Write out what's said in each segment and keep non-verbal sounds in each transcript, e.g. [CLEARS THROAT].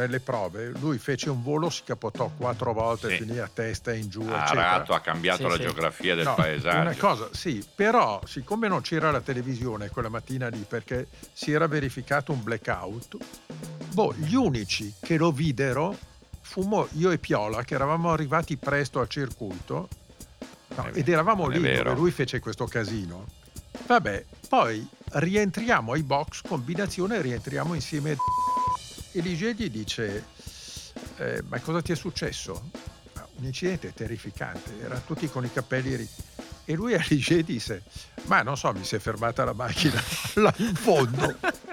nelle prove, lui fece un volo, si capotò quattro volte, Sì. finì a testa in giù, ha eccetera. arato, ha cambiato Sì, la sì. geografia del No, paesaggio. Una cosa, sì, però siccome non c'era la televisione quella mattina lì perché si era verificato un blackout, boh, gli unici che lo videro fummo io e Piola che eravamo arrivati presto al circuito no, ed eravamo lì dove lui fece questo casino. Vabbè, poi rientriamo ai box, combinazione rientriamo insieme. E Ligier gli dice, eh, ma cosa ti è successo? "Ah, Un incidente terrificante, erano tutti con i capelli ri- E lui [LAUGHS] a Ligier disse, ma non so, mi si è fermata la macchina [LAUGHS] là in fondo. [LAUGHS]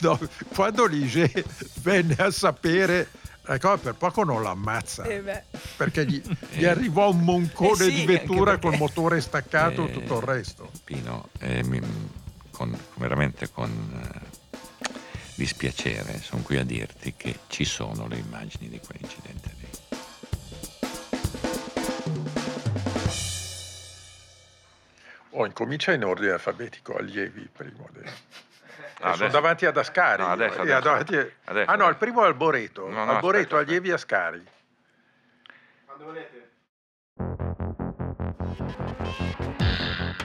No, quando Ligier venne a sapere, ecco, per poco non l'ammazza, Eh perché gli, gli arrivò un moncone Eh sì, di vettura perché- col motore staccato e Eh, tutto il resto. Pino, eh, mi- con- veramente con eh, dispiacere sono qui a dirti che ci sono le immagini di quell'incidente lì. Oh, incomincia in ordine alfabetico, allievi primo. Del... No, sono davanti ad Ascari. No, adesso, adesso. davanti- Adesso, ah no, il primo è Alboreto. No, no, Alboreto, aspetta, allievi Ascari.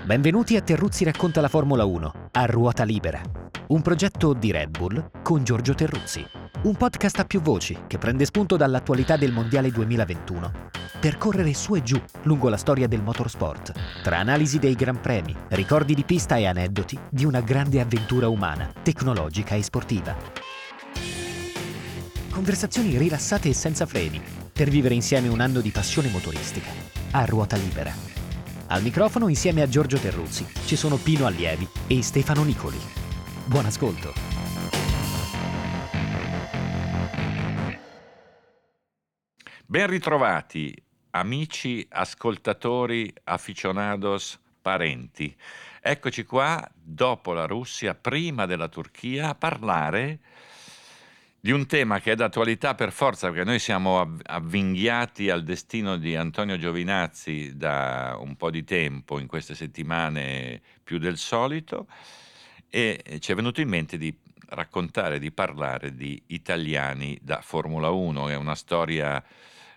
Benvenuti a Terruzzi racconta la Formula 1 a ruota libera. Un progetto di Red Bull con Giorgio Terruzzi. Un podcast a più voci che prende spunto dall'attualità del Mondiale 2021 per correre su e giù lungo la storia del motorsport, tra analisi dei gran premi, ricordi di pista e aneddoti di una grande avventura umana, tecnologica e sportiva. Conversazioni rilassate e senza freni per vivere insieme un anno di passione motoristica a ruota libera. Al microfono insieme a Giorgio Terruzzi ci sono Pino Allievi e Stefano Nicoli. Buon ascolto. Ben ritrovati, amici, ascoltatori, aficionados, parenti. Eccoci qua, dopo la Russia, prima della Turchia, a parlare di un tema che è d'attualità per forza, perché noi siamo av- avvinghiati al destino di Antonio Giovinazzi da un po' di tempo, in queste settimane più del solito, e ci è venuto in mente di raccontare, di parlare di italiani da Formula 1, è una storia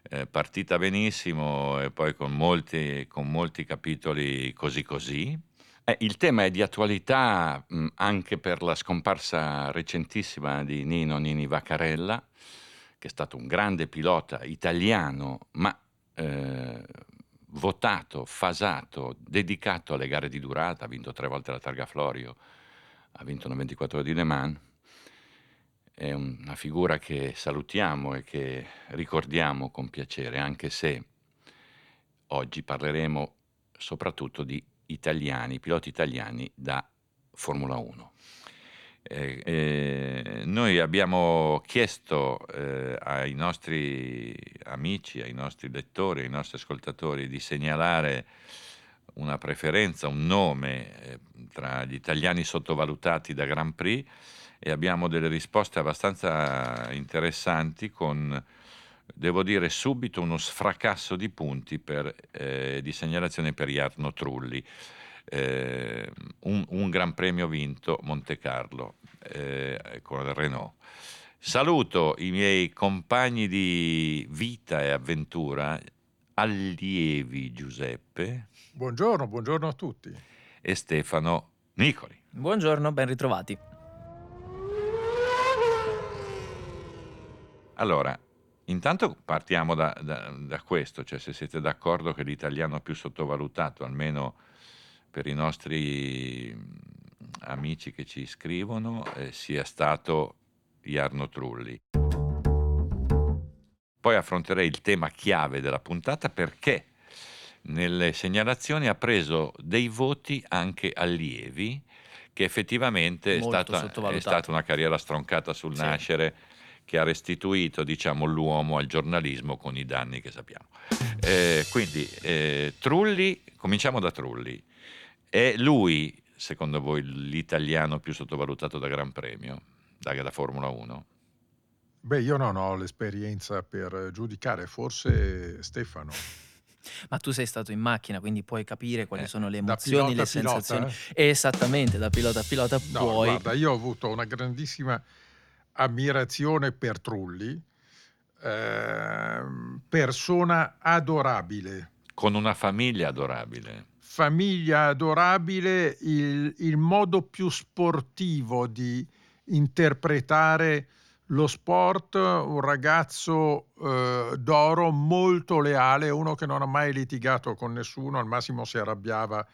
eh, partita benissimo e poi con molti, con molti capitoli così così. Eh, il tema è di attualità mh, anche per la scomparsa recentissima di Nino Nini Vaccarella, che è stato un grande pilota italiano, ma eh, votato, fasato, dedicato alle gare di durata, ha vinto tre volte la Targa Florio, ha vinto una 24 ore di Le Mans. È una figura che salutiamo e che ricordiamo con piacere, anche se oggi parleremo soprattutto di italiani, piloti italiani da Formula 1. Eh, eh, noi abbiamo chiesto eh, ai nostri amici, ai nostri lettori, ai nostri ascoltatori di segnalare una preferenza, un nome eh, tra gli italiani sottovalutati da Grand Prix e abbiamo delle risposte abbastanza interessanti con, devo dire, subito uno sfracasso di punti per, eh, di segnalazione per Jarno Trulli. Eh, un, un gran premio vinto Monte Carlo eh, con il Renault. Saluto i miei compagni di vita e avventura, allievi Giuseppe Buongiorno, buongiorno a tutti. e Stefano Nicoli. Buongiorno, ben ritrovati. Allora, intanto partiamo da, da- da questo, cioè se siete d'accordo che l'italiano più sottovalutato, almeno per i nostri mh, amici che ci scrivono, eh, sia stato Jarno Trulli. Poi affronterei il tema chiave della puntata perché nelle segnalazioni ha preso dei voti anche allievi, che effettivamente è stata, è stata una carriera stroncata sul Sì. nascere che ha restituito diciamo, l'uomo al giornalismo con i danni che sappiamo. Eh, quindi eh, Trulli, cominciamo da Trulli. È lui, secondo voi, l'italiano più sottovalutato da Gran Premio, da, da Formula 1? Beh, io non ho l'esperienza per giudicare, forse Stefano. [LAUGHS] Ma tu sei stato in macchina, quindi puoi capire quali Eh, sono le Da emozioni, pilota le a pilota, sensazioni. eh? Esattamente, da pilota a pilota No, puoi. guarda, io ho avuto una grandissima ammirazione per Trulli, ehm, persona adorabile. Con una famiglia adorabile. Famiglia adorabile, il, il modo più sportivo di interpretare lo sport, un ragazzo eh, d'oro molto leale, uno che non ha mai litigato con nessuno, al massimo si arrabbiava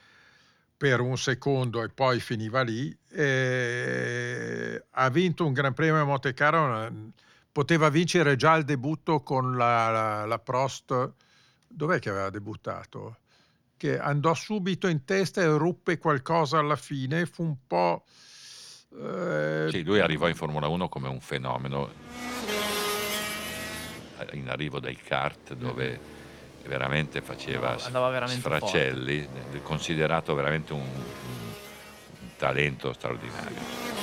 per un secondo e poi finiva lì. E ha vinto un Gran Premio a Monte Carlo, poteva vincere già al debutto con la, la, la Prost. Dov'è che aveva debuttato? Che andò subito in testa e ruppe qualcosa alla fine, fu un po' Eh, sì, lui arrivò in Formula 1 come un fenomeno in arrivo dai kart dove veramente faceva veramente sfracelli, forte. considerato veramente un, un talento straordinario.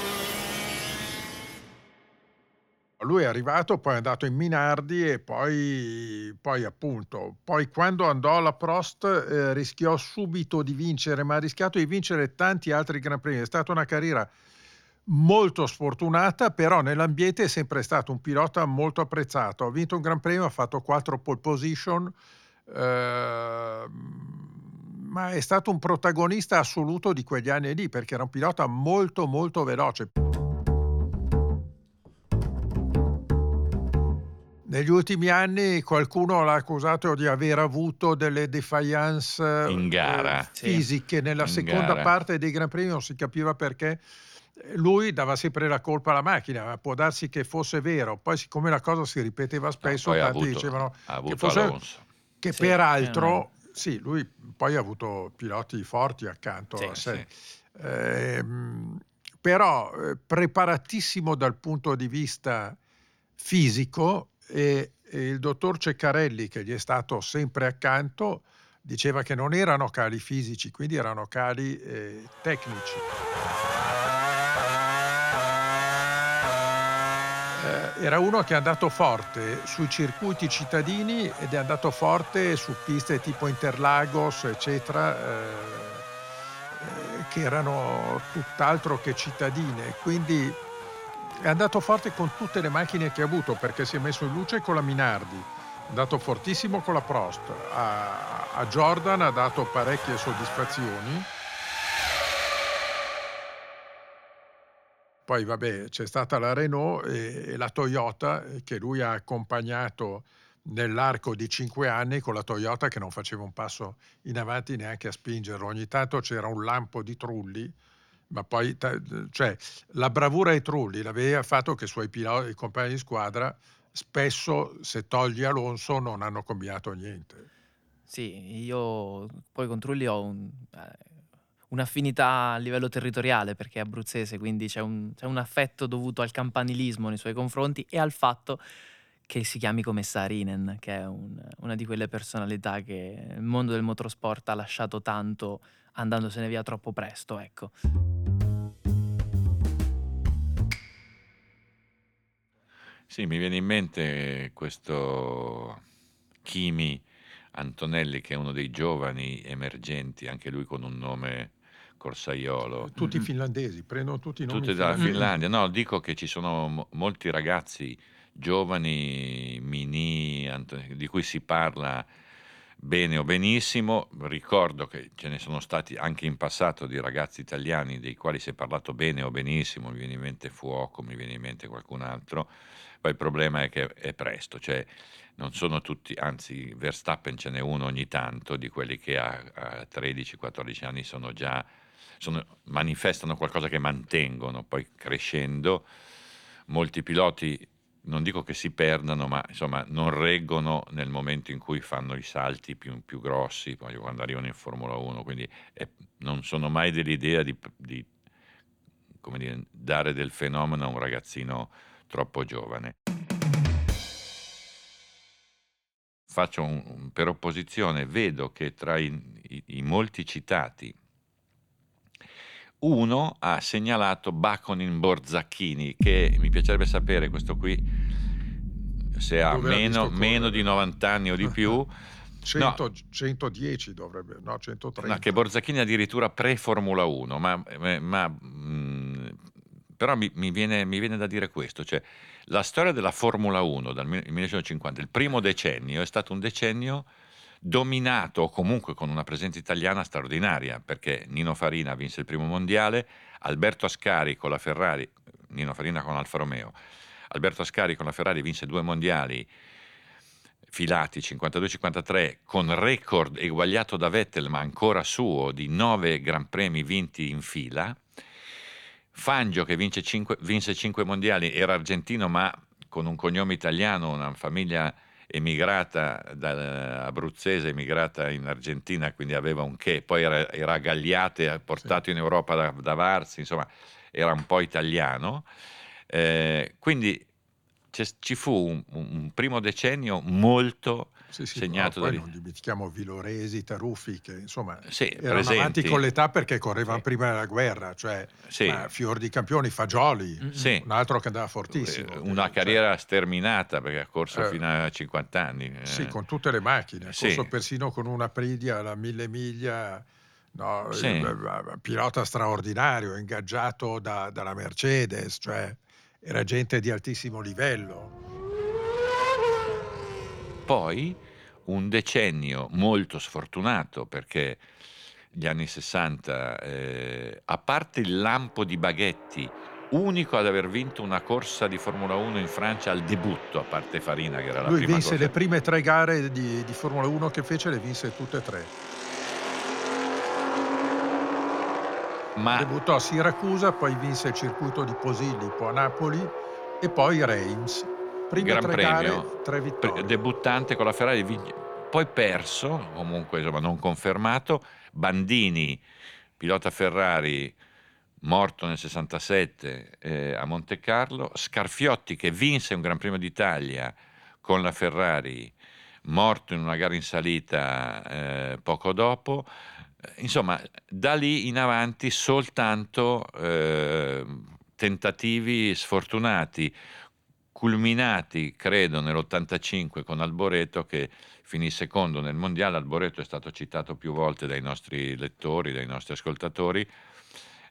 Lui è arrivato, poi è andato in Minardi e poi, poi appunto, poi quando andò alla Prost eh, rischiò subito di vincere, ma ha rischiato di vincere tanti altri Gran Premi. È stata una carriera molto sfortunata, però nell'ambiente è sempre stato un pilota molto apprezzato. Ha vinto un Gran Premio, ha fatto quattro pole position, eh, ma è stato un protagonista assoluto di quegli anni lì perché era un pilota molto molto veloce. Negli ultimi anni qualcuno l'ha accusato di aver avuto delle defiance in gara. Eh, fisiche. Nella in seconda gara. parte dei Gran Premi non si capiva perché lui dava sempre la colpa alla macchina, ma può darsi che fosse vero. Poi, siccome la cosa si ripeteva spesso, no, tanti avuto, dicevano che, fosse, che sì, peraltro, eh, sì, lui poi ha avuto piloti forti accanto sì, a sé. Sì. Ehm, eh, però preparatissimo dal punto di vista fisico e, e il dottor Ceccarelli, che gli è stato sempre accanto, diceva che non erano cali fisici, quindi erano cali eh, tecnici. Era uno che è andato forte sui circuiti cittadini ed è andato forte su piste tipo Interlagos, eccetera, eh, eh, che erano tutt'altro che cittadine. Quindi è andato forte con tutte le macchine che ha avuto perché si è messo in luce con la Minardi, è andato fortissimo con la Prost, a, a Jordan ha dato parecchie soddisfazioni Poi vabbè, c'è stata la Renault e, la Toyota eh, che lui ha accompagnato nell'arco di cinque anni con la Toyota che non faceva un passo in avanti neanche a spingerlo. Ogni tanto c'era un lampo di Trulli, ma poi cioè, la bravura di Trulli l'aveva fatto che i suoi piloti, i compagni di squadra, spesso se togli Alonso non hanno combinato niente. Sì, io poi con Trulli ho un, eh, un'affinità a livello territoriale perché è abruzzese, quindi c'è un, c'è un affetto dovuto al campanilismo nei suoi confronti e al fatto che si chiami come Sarinen, che è un, una di quelle personalità che il mondo del motorsport ha lasciato tanto andandosene via troppo presto, ecco. Sì, mi viene in mente questo Kimi Antonelli, che è uno dei giovani emergenti, anche lui con un nome corsaiolo. Tutti finlandesi, prendono tutti i nomi. Tutti dalla Finlandia. No, dico che ci sono molti ragazzi giovani, mini, di cui si parla bene o benissimo. Ricordo che ce ne sono stati anche in passato di ragazzi italiani dei quali si è parlato bene o benissimo, mi viene in mente Fuoco, mi viene in mente qualcun altro. Poi il problema è che è presto, cioè non sono tutti, anzi Verstappen ce n'è uno ogni tanto di quelli che a, a 13-14 anni sono già, sono, manifestano qualcosa che mantengono, poi crescendo molti piloti non dico che si perdano, ma insomma non reggono nel momento in cui fanno i salti più, più grossi, quando arrivano in Formula 1, quindi è, non sono mai dell'idea di, di dire, dare del fenomeno a un ragazzino troppo giovane. faccio un, per opposizione, vedo che tra i, i, i, molti citati, uno ha segnalato Baconin Borzacchini, che mi piacerebbe sapere questo qui, se ha meno, meno, di 90 anni o di più. 100, [LAUGHS] no, 110 dovrebbe, no, 130. No, che Borzacchini addirittura pre-Formula 1, ma, ma mh, però mi, mi viene, mi viene da dire questo, cioè la storia della Formula 1 dal 1950, il primo decennio, è stato un decennio dominato comunque con una presenza italiana straordinaria, perché Nino Farina vinse il primo mondiale, Alberto Ascari con la Ferrari, Nino Farina con Alfa Romeo, Alberto Ascari con la Ferrari vinse due mondiali filati 52-53 con record eguagliato da Vettel ma ancora suo di nove Gran Premi vinti in fila. Fangio che vince cinque, vinse 5 mondiali era argentino ma con un cognome italiano, una famiglia emigrata da abruzzese, emigrata in Argentina, quindi aveva un che, poi era, era Gagliate, portato sì. in Europa da, da Varsi, insomma era un po' italiano. Eh, quindi ci fu un, un, primo decennio molto sì, sì, segnato da... Poi non dimentichiamo Viloresi, Taruffi, che insomma sì, erano presenti. avanti con l'età perché correvano prima della guerra, cioè fior di campioni, Fagioli, un altro che andava fortissimo. Eh, una carriera cioè, sterminata perché ha corso eh, fino a 50 anni. Eh. Sì, con tutte le macchine, ha corso persino con una Pridia alla mille miglia. No, pilota straordinario, ingaggiato da, dalla Mercedes, cioè era gente di altissimo livello. Poi un decennio molto sfortunato perché gli anni 60, eh, a parte il lampo di Baghetti, unico ad aver vinto una corsa di Formula 1 in Francia al debutto, a parte Farina che era la Lui prima vinse corsa. le prime tre gare di, di Formula 1 che fece, le vinse tutte e tre. Ma... Debuttò a Siracusa, poi vinse il circuito di Posillipo a Napoli e poi Reims. Prime Gran tre premio, gare, tre vittorie. Debuttante con la Ferrari, poi perso, comunque insomma, non confermato. Bandini, pilota Ferrari, morto nel 67 eh, a Monte Carlo. Scarfiotti che vinse un Gran Premio d'Italia con la Ferrari, morto in una gara in salita eh, poco dopo insomma, da lì in avanti soltanto eh, tentativi sfortunati, culminati, credo, nell'85 con Alboreto che finì secondo nel mondiale. Alboreto è stato citato più volte dai nostri lettori, dai nostri ascoltatori.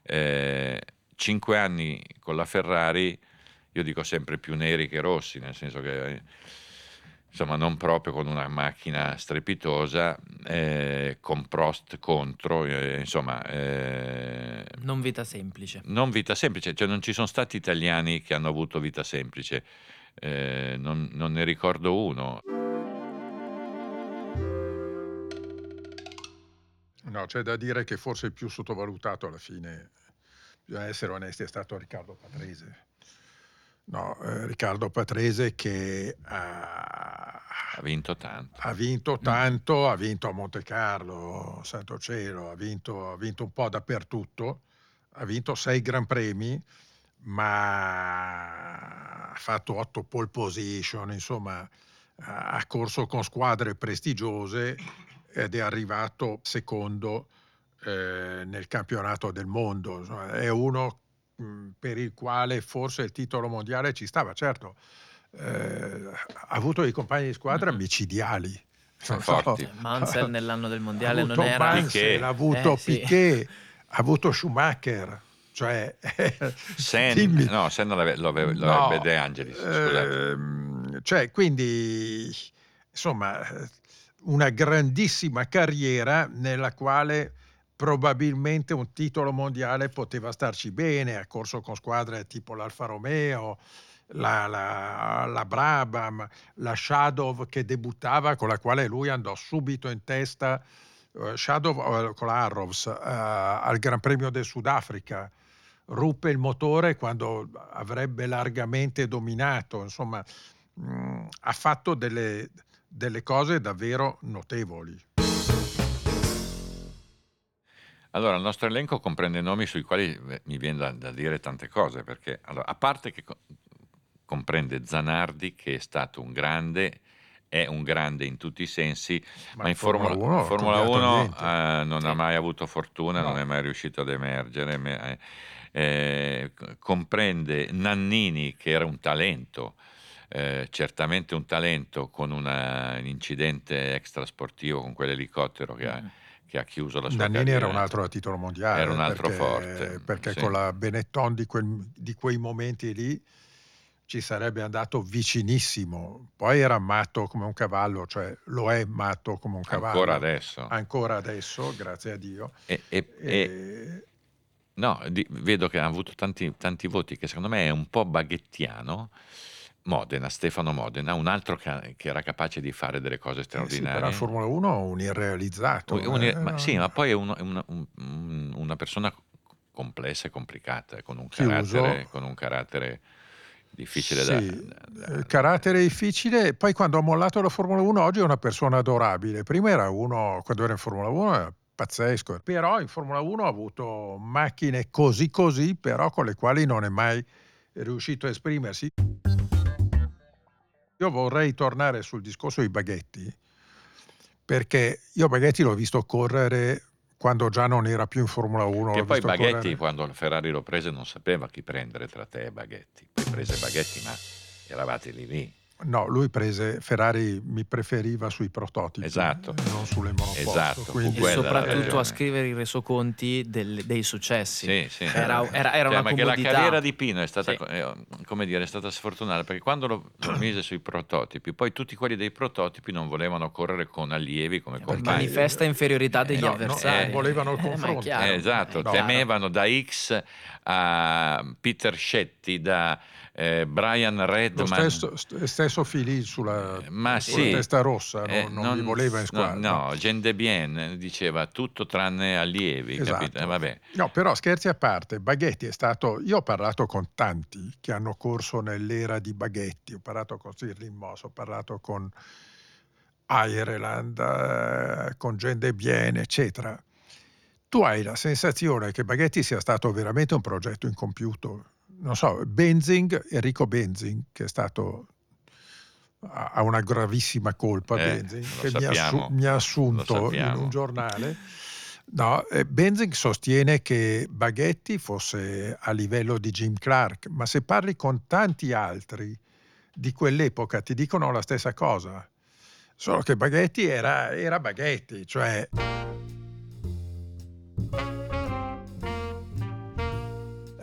Eh, cinque anni con la Ferrari, io dico sempre più neri che rossi, nel senso che insomma non proprio con una macchina strepitosa, eh, con Prost contro, eh, insomma... Eh, non vita semplice. Non vita semplice, cioè non ci sono stati italiani che hanno avuto vita semplice, eh, non, non ne ricordo uno. No, c'è da dire che forse il più sottovalutato alla fine, bisogna essere onesti, è stato Riccardo Patrese. No, eh, Riccardo Patrese che ha, ha vinto tanto. Ha vinto tanto, mm. ha vinto a Monte Carlo, Santo Cielo, ha vinto, ha vinto un po' dappertutto, ha vinto sei Gran Premi, ma ha fatto otto pole position, insomma ha corso con squadre prestigiose ed è arrivato secondo eh, nel campionato del mondo. È uno Mhmm, per il quale forse il titolo mondiale ci stava, certo. Eh, ha avuto dei compagni di squadra mm-hmm. micidiali. Sono forti. So. Mansell nell'anno del mondiale non era Mansell, ha avuto eh, Piquet, sì. ha avuto Schumacher, cioè [LAUGHS] Sen, [LAUGHS] no, Sen lo aveva no, De Angelis, ehm, cioè quindi insomma una grandissima carriera nella quale probabilmente un titolo mondiale poteva starci bene, ha corso con squadre tipo l'Alfa Romeo, la, la, la Brabham, la Shadow che debuttava con la quale lui andò subito in testa, uh, Shadow uh, con la Arrows uh, al Gran Premio del Sudafrica, ruppe il motore quando avrebbe largamente dominato, insomma mh, mm, ha fatto delle, delle cose davvero notevoli. Allora, il nostro elenco comprende nomi sui quali mi viene da, da dire tante cose, perché allora, a parte che comprende Zanardi, che è stato un grande, è un grande in tutti i sensi, ma, ma in Formula 1, Formula 1 eh, non sì. ha mai avuto fortuna, no. non è mai riuscito ad emergere. Eh, eh, comprende Nannini, che era un talento. Eh, certamente un talento con una, un incidente extrasportivo con quell'elicottero che, ha, che ha chiuso la sua Nannini carriera. era un altro a titolo mondiale. Era un altro perché, forte, Perché sì. con la Benetton di, quel- di quei momenti lì ci sarebbe andato vicinissimo. Poi era matto come un cavallo, cioè lo è matto come un cavallo. Ancora adesso. Ancora adesso, grazie a Dio. E, e- e- no, di- vedo che ha avuto tanti, tanti voti che secondo me è un po' baghettiano. Modena, Stefano Modena, un altro che, che era capace di fare delle cose eh sì, straordinarie. in Formula 1 un irrealizzato. Un- un- eh, ma, no. sì, ma poi è un- un- un- un- una persona complessa e complicata, con un carattere, con un carattere difficile Sì, da, eh, da- carattere difficile. Poi quando ha mollato la Formula 1 oggi è una persona adorabile. Prima era uno, quando era in Formula 1 era pazzesco. Però in Formula 1 ha avuto macchine così così, però con le quali non è mai riuscito a esprimersi. Io vorrei tornare sul discorso dei baghetti, perché io Baghetti l'ho visto correre quando già non era più in Formula 1. Che l'ho poi Baghetti, correre- quando Ferrari lo prese, non sapeva chi prendere tra te e Baghetti. Poi prese Baghetti, ma eravate lì lì. No, lui prese Ferrari, mi preferiva sui prototipi, Esatto. eh, non sulle monoposto. Esatto, quindi- E soprattutto a scrivere i resoconti del- dei successi. Sì, sì. Era, era- era Cioè, una ma che la comodità. carriera di Pino è stata, Sì. eh, come dire, è stata sfortunata perché quando lo, lo [CLEARS THROAT] mise sui prototipi, poi tutti quelli dei prototipi non volevano correre con allievi come Per compagni. manifesta inferiorità degli no, no, avversari. eh, volevano il confronto. chiaro, Eh, esatto, no. temevano da X a Peter Scetti, da eh, Brian Lo Redman. stesso, st- stesso Filì sulla, Eh, sulla sì. testa rossa, no- Eh, non, li voleva in no, squadra. No, Jean de Bien diceva tutto tranne allievi, Esatto. Eh, vabbè. No, però scherzi a parte, Baghetti è stato. Io ho parlato con tanti che hanno corso nell'era di Baghetti. Ho parlato con Stirling Moss, ho parlato con Ireland, con Jean de Bien, eccetera. Tu hai la sensazione che Baghetti sia stato veramente un progetto incompiuto. Non so, Benzing, Enrico Benzing, che è stato ha una gravissima colpa Eh, Benzing, che mi ha, sappiamo, assu- mi ha assunto in un giornale. No, eh, Benzing sostiene che Baghetti fosse a livello di Jim Clark, ma se parli con tanti altri di quell'epoca ti dicono la stessa cosa. Solo che Baghetti era, era Baghetti, cioè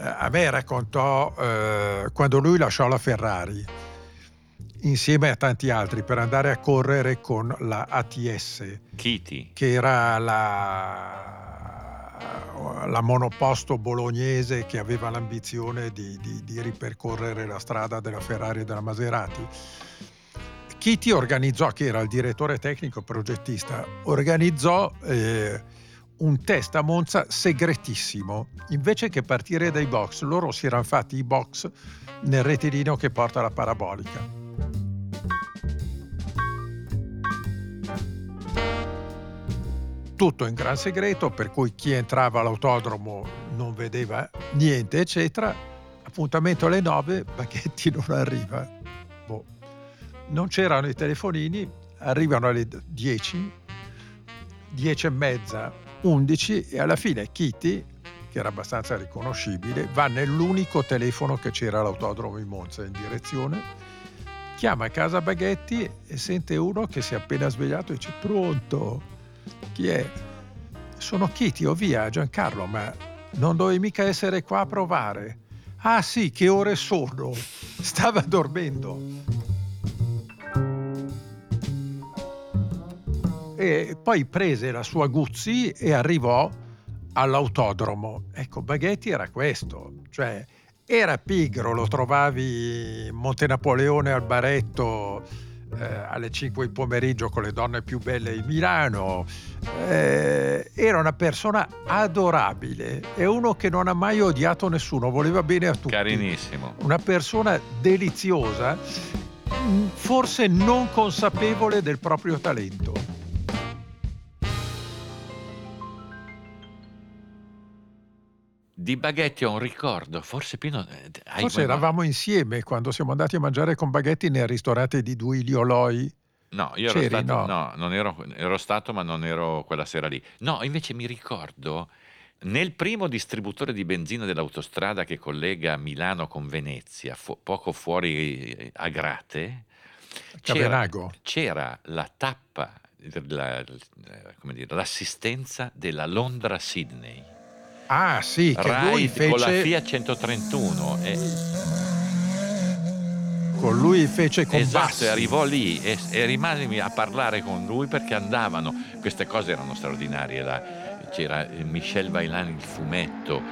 a me raccontò eh, quando lui lasciò la Ferrari insieme a tanti altri per andare a correre con la ATS Kitty. che era la, la monoposto bolognese che aveva l'ambizione di, di- di ripercorrere la strada della Ferrari e della Maserati. Kitty organizzò, che era il direttore tecnico progettista, organizzò eh, un test a Monza segretissimo. Invece che partire dai box, loro si erano fatti i box nel rettilineo che porta alla parabolica. tutto in gran segreto, per cui chi entrava all'autodromo non vedeva niente, eccetera. Appuntamento alle 9, [LAUGHS] Baghetti non arriva. Boh. Non c'erano i telefonini, arrivano alle 10, 10 e mezza, 11 e alla fine Kitty, che era abbastanza riconoscibile, va nell'unico telefono che c'era all'autodromo in Monza in direzione, chiama a casa Baghetti e sente uno che si è appena svegliato e dice pronto, chi è? Sono Kitty, o via, Giancarlo, ma non dovevi mica essere qua a provare. Ah sì, che ore sono? Stava dormendo. E poi prese la sua Guzzi e arrivò all'autodromo. Ecco, Baghetti era questo, cioè era pigro, lo trovavi in Monte Napoleone al baretto eh, alle 5 di pomeriggio con le donne più belle di Milano. Eh, era una persona adorabile, è uno che non ha mai odiato nessuno, voleva bene a tutti. Carinissimo. Una persona deliziosa, forse non consapevole del proprio talento. Di Baghetti ho un ricordo, forse Pino... eh, hai Forse qualcosa- eravamo insieme quando siamo andati a mangiare con Baghetti nel ristorante di Duilio Loi. No, io ero C'eri? stato, No. no, non ero, ero stato, ma non ero quella sera lì. No, invece mi ricordo nel primo distributore di benzina dell'autostrada che collega Milano con Venezia, fu- poco fuori eh, a Grate, c'era, c'era la tappa la- come dire, l'assistenza della Londra-Sydney. Ah sì, che lui Ride con la fece, Fiat 131. e- con lui fece con esatto, Bassi. e arrivò lì e, e rimasi a parlare con lui perché andavano, queste cose erano straordinarie, la- c'era eh, Michel Vailan il fumetto,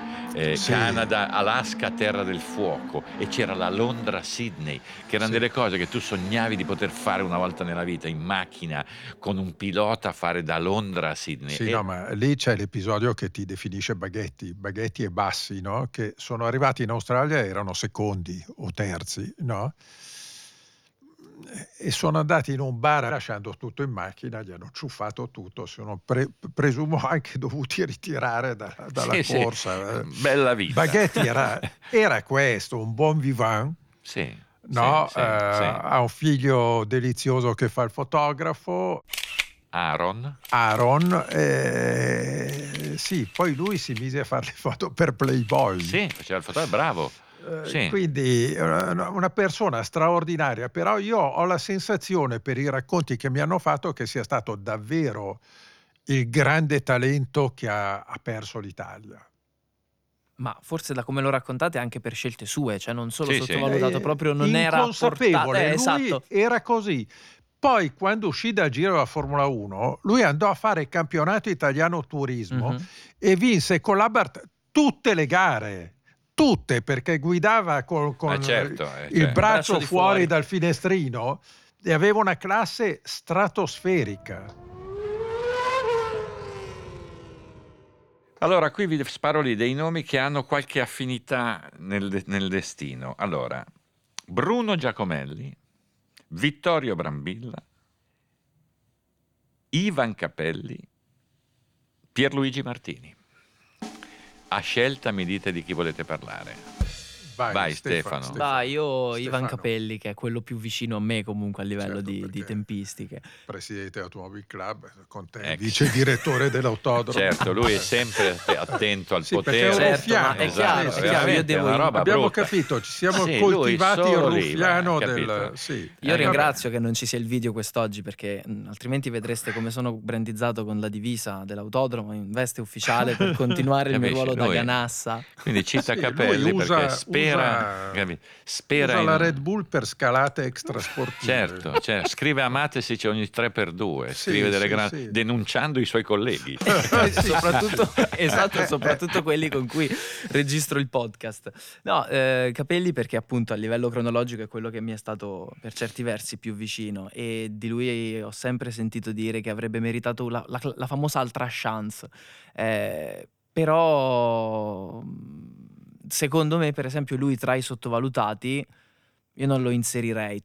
eh, Sì. Canada, Alaska, Terra del Fuoco e c'era la Londra Sydney, che erano Sì. delle cose che tu sognavi di poter fare una volta nella vita in macchina con un pilota fare da Londra a Sydney. Sì, E- no, ma lì c'è l'episodio che ti definisce Baghetti, Baghetti e Bassi, no? Che sono arrivati in Australia e erano secondi o terzi, no? E sono andati in un bar lasciando tutto in macchina, gli hanno ciuffato tutto, sono pre- presumo anche dovuti ritirare da- dalla Sì, sì. corsa. Bella vita. Baghetti era, [LAUGHS] era questo, un buon vivant, Sì, no? Eh. Ha un figlio delizioso che fa il fotografo, Aaron. Aaron, eh, sì, poi lui si mise a fare le foto per Playboy. Sì, faceva il fotografo, bravo. Eh, sì. Quindi eh, una persona straordinaria, però io ho la sensazione per i racconti che mi hanno fatto che sia stato davvero il grande talento che ha, ha perso l'Italia. Ma forse da come lo raccontate anche per scelte sue, cioè non solo Sì, sì. sottovalutato, Eh, proprio non era inconsapevole, portato. Eh, esatto. era così. Poi quando uscì dal Giro della Formula 1, lui andò a fare il campionato italiano turismo Mhm. e vinse con l'Abarth tutte le gare, tutte perché guidava con, con Ah, certo, eh, il certo. braccio fuori, fuori. dal finestrino e aveva una classe stratosferica. Allora, qui vi sparo lì dei nomi che hanno qualche affinità nel, nel destino. Allora, Bruno Giacomelli, Vittorio Brambilla, Ivan Capelli, Pierluigi Martini. A scelta mi dite di chi volete parlare. Vai, Vai, Stefano. Dai, io Ivan Stefano. Capelli, che è quello più vicino a me comunque a livello Certo, di, di tempistiche. Presidente Automobile Club, con te Ecco. vice direttore dell'autodromo. Certo, lui è [LAUGHS] sempre attento al Sì, potere. Certo, ruffiano. ma è Esatto, chiaro, è sì, chiaro, io devo una roba Abbiamo brutta. capito, ci siamo Sì, coltivati il ruffiano vai, del... capito. Sì. Io Eh, vabbè. ringrazio che non ci sia il video quest'oggi perché mh, altrimenti vedreste come sono brandizzato con la divisa dell'autodromo in veste ufficiale per [LAUGHS] continuare il mio ruolo da ganassa. Quindi cita Capelli perché spera, usa- spera Usa in- la Red Bull per scalate extrasportive. Certo, cioè, scrive Amatesi c'è ogni 3x2, Sì, scrive delle sì, gran- sì. denunciando i suoi colleghi. [LAUGHS] [LAUGHS] soprattutto, [LAUGHS] esatto, soprattutto quelli con cui registro il podcast. No, eh, Capelli perché appunto a livello cronologico è quello che mi è stato per certi versi più vicino e di lui ho sempre sentito dire che avrebbe meritato la, la- la famosa altra chance. Eh, però secondo me, per esempio, lui tra i sottovalutati, io non lo inserirei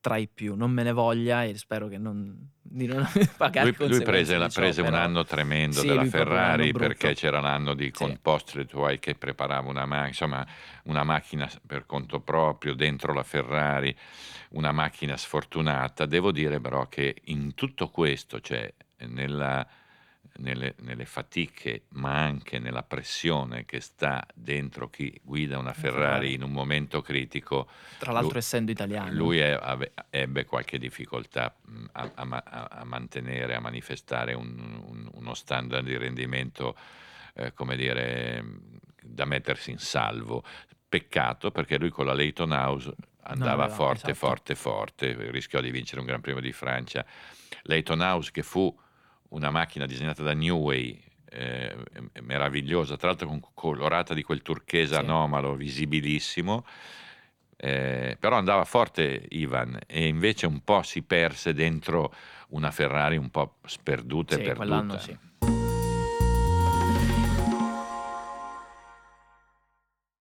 tra i più, non me ne voglia e spero che non, di non [LAUGHS] pagare Lui, lui prese, la- prese un anno tremendo Sì, della Ferrari perché c'era l'anno di con Sì. Che preparava una, ma- insomma, una macchina per conto proprio dentro la Ferrari, una macchina sfortunata. Devo dire però che in tutto questo, cioè nella- nelle, nelle fatiche, ma anche nella pressione che sta dentro chi guida una Ferrari in un momento critico, Tra l'altro Lui- essendo italiano. lui è- ave- ebbe qualche difficoltà mh, a, a a- mantenere, a manifestare un- un- uno standard di rendimento, eh, come dire, da mettersi in salvo. Peccato perché lui con la Leighton House andava aveva- forte, esatto. forte, forte, rischiò di vincere un Gran Premio di Francia. Leighton House che fu una macchina disegnata da Newey, eh, meravigliosa, tra l'altro colorata di quel turchese Sì. anomalo, visibilissimo. Eh, però andava forte Ivan e invece un po' si perse dentro una Ferrari un po' sperduta Sì, e perduta. quell'anno sì.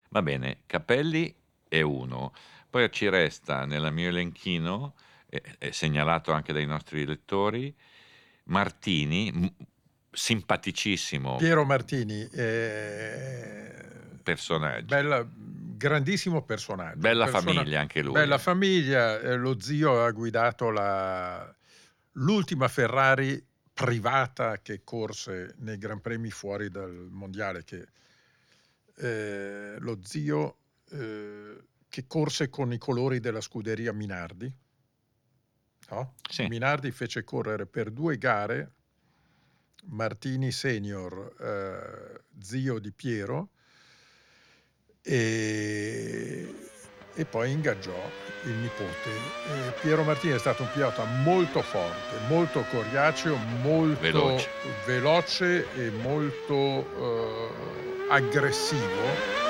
Va bene, Capelli è uno, poi ci resta nel mio elenchino, eh, segnalato anche dai nostri lettori, Martini, simpaticissimo Piero Martini, eh, personaggio, bella- grandissimo personaggio. bella Persona- famiglia anche lui. Bella famiglia, eh, lo zio ha guidato la- l'ultima Ferrari privata che corse nei Gran Premi fuori dal mondiale, che eh, lo zio eh, che corse con i colori della scuderia Minardi, no? Sì. Minardi fece correre per due gare Martini senior, eh, zio di Piero, e, e poi ingaggiò il nipote. E Piero Martini è stato un pilota molto forte, molto coriaceo, molto Veloce. veloce e molto eh, aggressivo.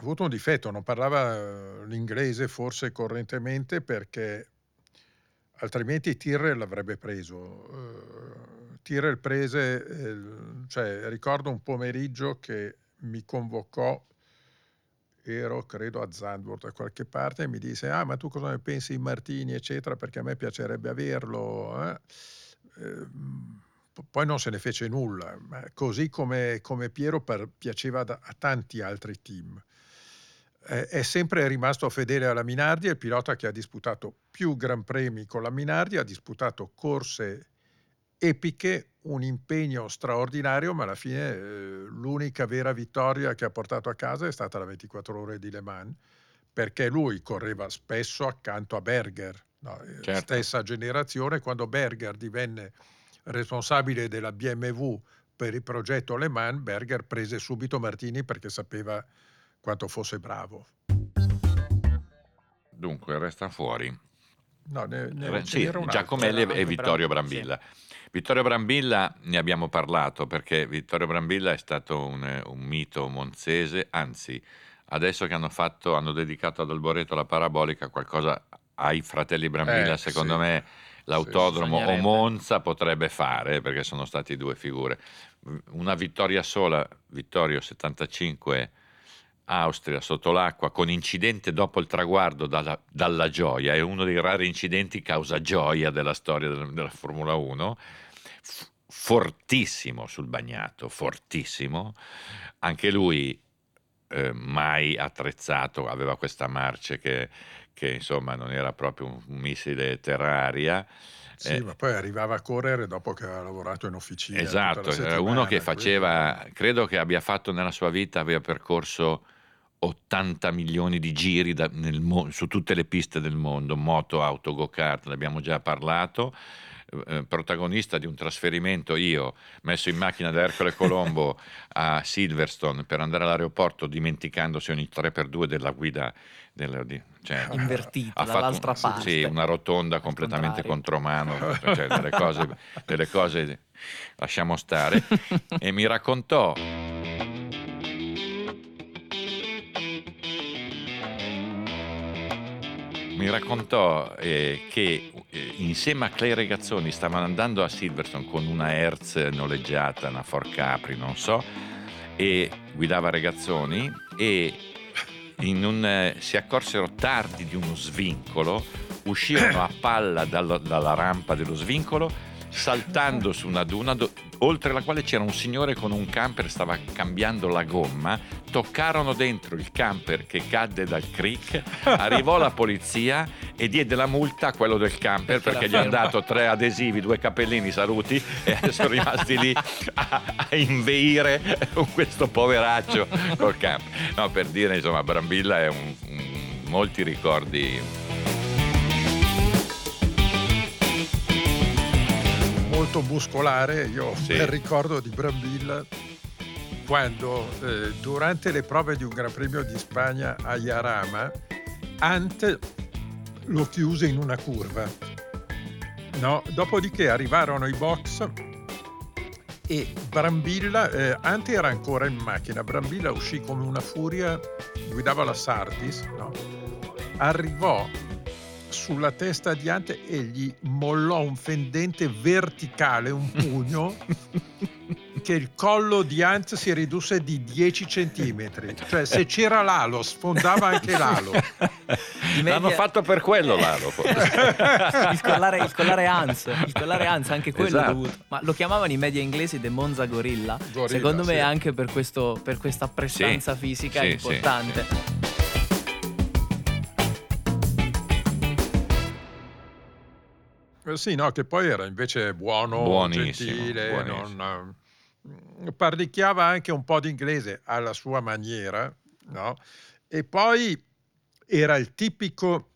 Ha avuto un difetto, non parlava eh, l'inglese forse correntemente perché altrimenti Tyrrell l'avrebbe preso. Uh, Tyrrell prese, eh, cioè ricordo un pomeriggio che mi convocò, ero credo a Zandvoort da qualche parte, e mi disse, ah ma tu cosa ne pensi di Martini, eccetera, perché a me piacerebbe averlo. Eh? Eh, poi non se ne fece nulla, così come, come Piero per, piaceva da, a tanti altri team è sempre rimasto fedele alla Minardi, è il pilota che ha disputato più Gran Premi con la Minardi, ha disputato corse epiche, un impegno straordinario, ma alla fine eh, l'unica vera vittoria che ha portato a casa è stata la 24 ore di Le Mans, perché lui correva spesso accanto a Berger, no? Eh, certo. stessa generazione, quando Berger divenne responsabile della BMW per il progetto Le Mans, Berger prese subito Martini perché sapeva quanto fosse bravo. Dunque, resta fuori. No, ne, ne, sì, Giacomelli e Vittorio Brambilla. Sì. Vittorio Brambilla ne abbiamo parlato perché Vittorio Brambilla è stato un, un mito monzese, anzi adesso che hanno, fatto, hanno dedicato ad Alboreto la parabolica qualcosa ai fratelli Brambilla, eh, secondo sì. me l'autodromo sì, o Monza potrebbe fare perché sono stati due figure. Una vittoria sola, Vittorio 75 Austria sotto l'acqua con incidente dopo il traguardo dalla, dalla, gioia, è uno dei rari incidenti causa gioia della storia della, della Formula 1, F- fortissimo sul bagnato, fortissimo, anche lui eh, mai attrezzato, aveva questa marcia che, che, insomma non era proprio un, un missile terraria. Sì, eh, ma poi arrivava a correre dopo che aveva lavorato in officina. Esatto, era uno che faceva, credo che abbia fatto nella sua vita, aveva percorso 80 milioni di giri da, mo- su tutte le piste del mondo, moto, auto, go-kart, ne abbiamo già parlato. Eh, protagonista di un trasferimento io messo in macchina da Ercole Colombo [LAUGHS] a Silverstone per andare all'aeroporto dimenticandosi ogni 3x2 della guida della, di, cioè, [LAUGHS] invertita dall'altra un, parte. sì, una rotonda completamente contromano [LAUGHS] cioè delle cose, delle cose lasciamo stare. E mi raccontò mi raccontò eh, che eh, insieme a Clay Regazzoni stavano andando a Silverstone con una Hertz noleggiata, una Ford Capri, non so, e guidava Regazzoni e un, eh, si accorsero tardi di uno svincolo, uscirono a palla dalla, dalla rampa dello svincolo, saltando su una duna do, oltre la quale c'era un signore con un camper, stava cambiando la gomma, toccarono dentro il camper che cadde dal creek, [LAUGHS] arrivò la polizia e diede la multa a quello del camper perché, perché gli hanno dato tre adesivi, due cappellini, saluti e [LAUGHS] sono rimasti lì a, a inveire questo poveraccio [LAUGHS] col camper. No, per dire, insomma, Brambilla è un, un molti ricordi molto muscolare. Io sì. ricordo di Brambilla quando eh, durante le prove di un Gran Premio di Spagna a Yarama, Ant lo chiuse in una curva. No? Dopodiché arrivarono i box e Brambilla, eh, Ant era ancora in macchina, Brambilla uscì come una furia, guidava la Sardis, no? arrivò sulla testa di Ante e gli mollò un fendente verticale, un pugno, [LAUGHS] che il collo di Ant si ridusse di 10 centimetri. Cioè se c'era l'alo, sfondava anche l'alo. Media... L'hanno fatto per quello l'alo. il, collare, il collare Hans, il collare Hans, anche quello esatto. dovuto. Ma lo chiamavano i media inglesi The Monza Gorilla. Gorilla Secondo me sì. anche per, questo, per questa prestanza sì, fisica sì, importante. Sì. Eh, sì, no, che poi era invece buono, buonissimo, gentile, buonissimo. Non, eh, parlicchiava anche un po' di inglese alla sua maniera, no? E poi era il tipico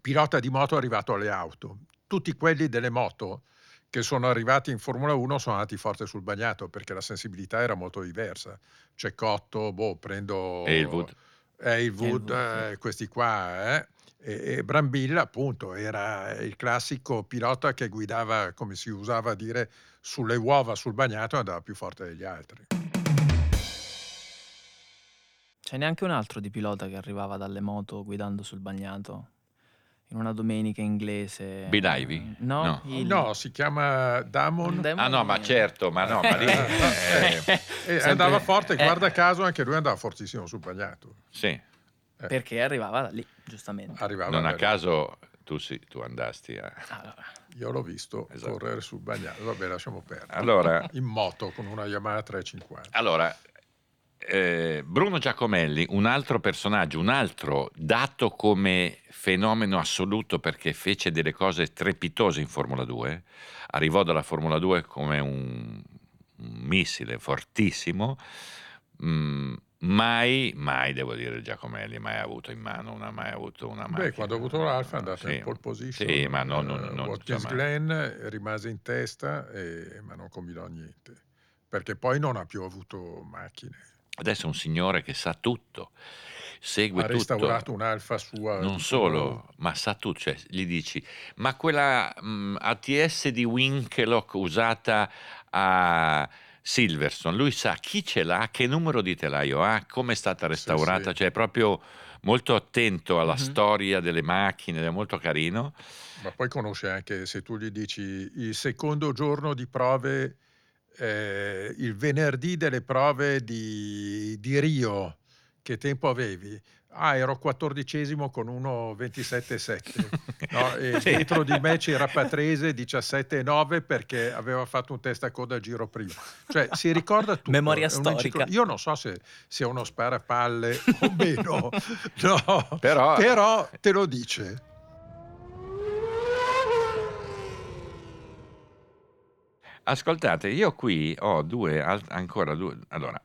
pilota di moto arrivato alle auto. Tutti quelli delle moto che sono arrivati in Formula 1 sono andati forte sul bagnato perché la sensibilità era molto diversa. C'è Cotto, boh, prendo... Halewood. Halewood, Halewood, eh, questi qua, eh. E, e Brambilla appunto era il classico pilota che guidava, come si usava a dire, sulle uova sul bagnato e andava più forte degli altri. C'è neanche un altro di pilota che arrivava dalle moto guidando sul bagnato? In una domenica inglese. Bill Ivy? No, No. il- No, si chiama Damon. Damon- Ah no, ma certo, ma no, ma lì... eh, E Sempre- andava forte, eh. guarda caso anche lui andava fortissimo sul bagnato. sì, Perché arrivava da lì, giustamente. Arrivava non a caso tu, sì, tu andasti a... Ah, Io l'ho visto Esatto. correre sul bagnato. Vabbè, lasciamo perdere. Allora, In moto con una Yamaha 350. Allora, eh, Bruno Giacomelli, un altro personaggio, un altro dato come fenomeno assoluto perché fece delle cose strepitose in Formula 2, arrivò dalla Formula 2 come un, un missile fortissimo, mm, mai, mai devo dire Giacomelli, mai avuto in mano una, mai ha avuto una macchina. Beh, quando ha avuto l'Alfa è andato Sì. in pole position. Sì, ma non- non- Eh, non- Watkins insomma- Glen rimase in testa, e- ma non combinò niente. Perché poi non ha più avuto macchine. Adesso è un signore che sa tutto, segue ha tutto. restaurato un'Alfa sua. Non solo, ma sa tu, cioè gli dici, ma quella mh, ATS di Winkelock usata a Silverstone, lui sa chi ce l'ha, che numero di telaio ha, come è stata restaurata, sì. cioè è proprio molto attento alla Mhm. storia delle macchine, è molto carino. Ma poi conosce anche, se tu gli dici il secondo giorno di prove, eh, il venerdì delle prove di, di Rio, che tempo avevi? Ah, ero quattordicesimo con 1.27,7. [LAUGHS] No, e dietro di me c'era Patrese 17,9 perché aveva fatto un testa coda a giro prima. Cioè si ricorda tutto. Memoria un'enciclo- storica. Io non so se sia uno sparapalle o meno, [LAUGHS] no, Però- però te lo dice. Ascoltate, io qui ho due, al- ancora due. Allora,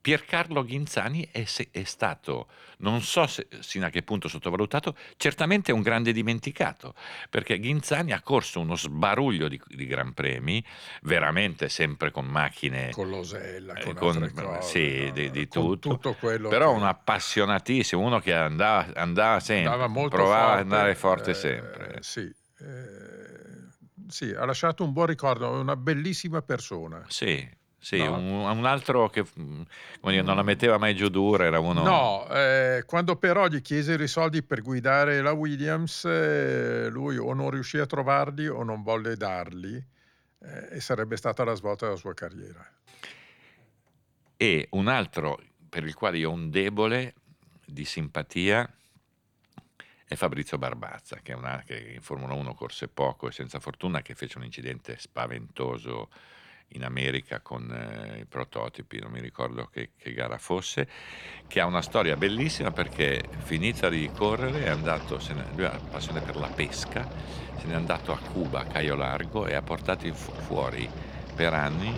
Piercarlo Ghinzani è, se- è stato, non so se, sino a che punto sottovalutato, certamente un grande dimenticato, perché Ghinzani ha corso uno sbaruglio di, di gran premi, veramente sempre con macchine, con l'Osella, eh, con, con- cose, sì, no? di- di tutto. tutto quello però che un appassionatissimo, uno che andava, andava sempre, andava provava forte, ad andare forte eh, sempre. Sì, eh, sì, ha lasciato un buon ricordo, è una bellissima persona. Sì, sì, No. un, un altro che mm, come dire, non la metteva mai giù dura, era uno... No, eh, quando però gli chiesero i soldi per guidare la Williams, eh, lui o non riuscì a trovarli o non volle darli eh, e sarebbe stata la svolta della sua carriera. E un altro per il quale io ho un debole di simpatia è Fabrizio Barbazza, che, una, che in Formula 1 corse poco e senza fortuna, che fece un incidente spaventoso in America con eh, i prototipi, non mi ricordo che, che gara fosse, che ha una storia bellissima perché finita di correre è andato, se ne- lui ha passione per la pesca, se n'è andato a Cuba, a Caio Largo e ha portato fu- fuori per anni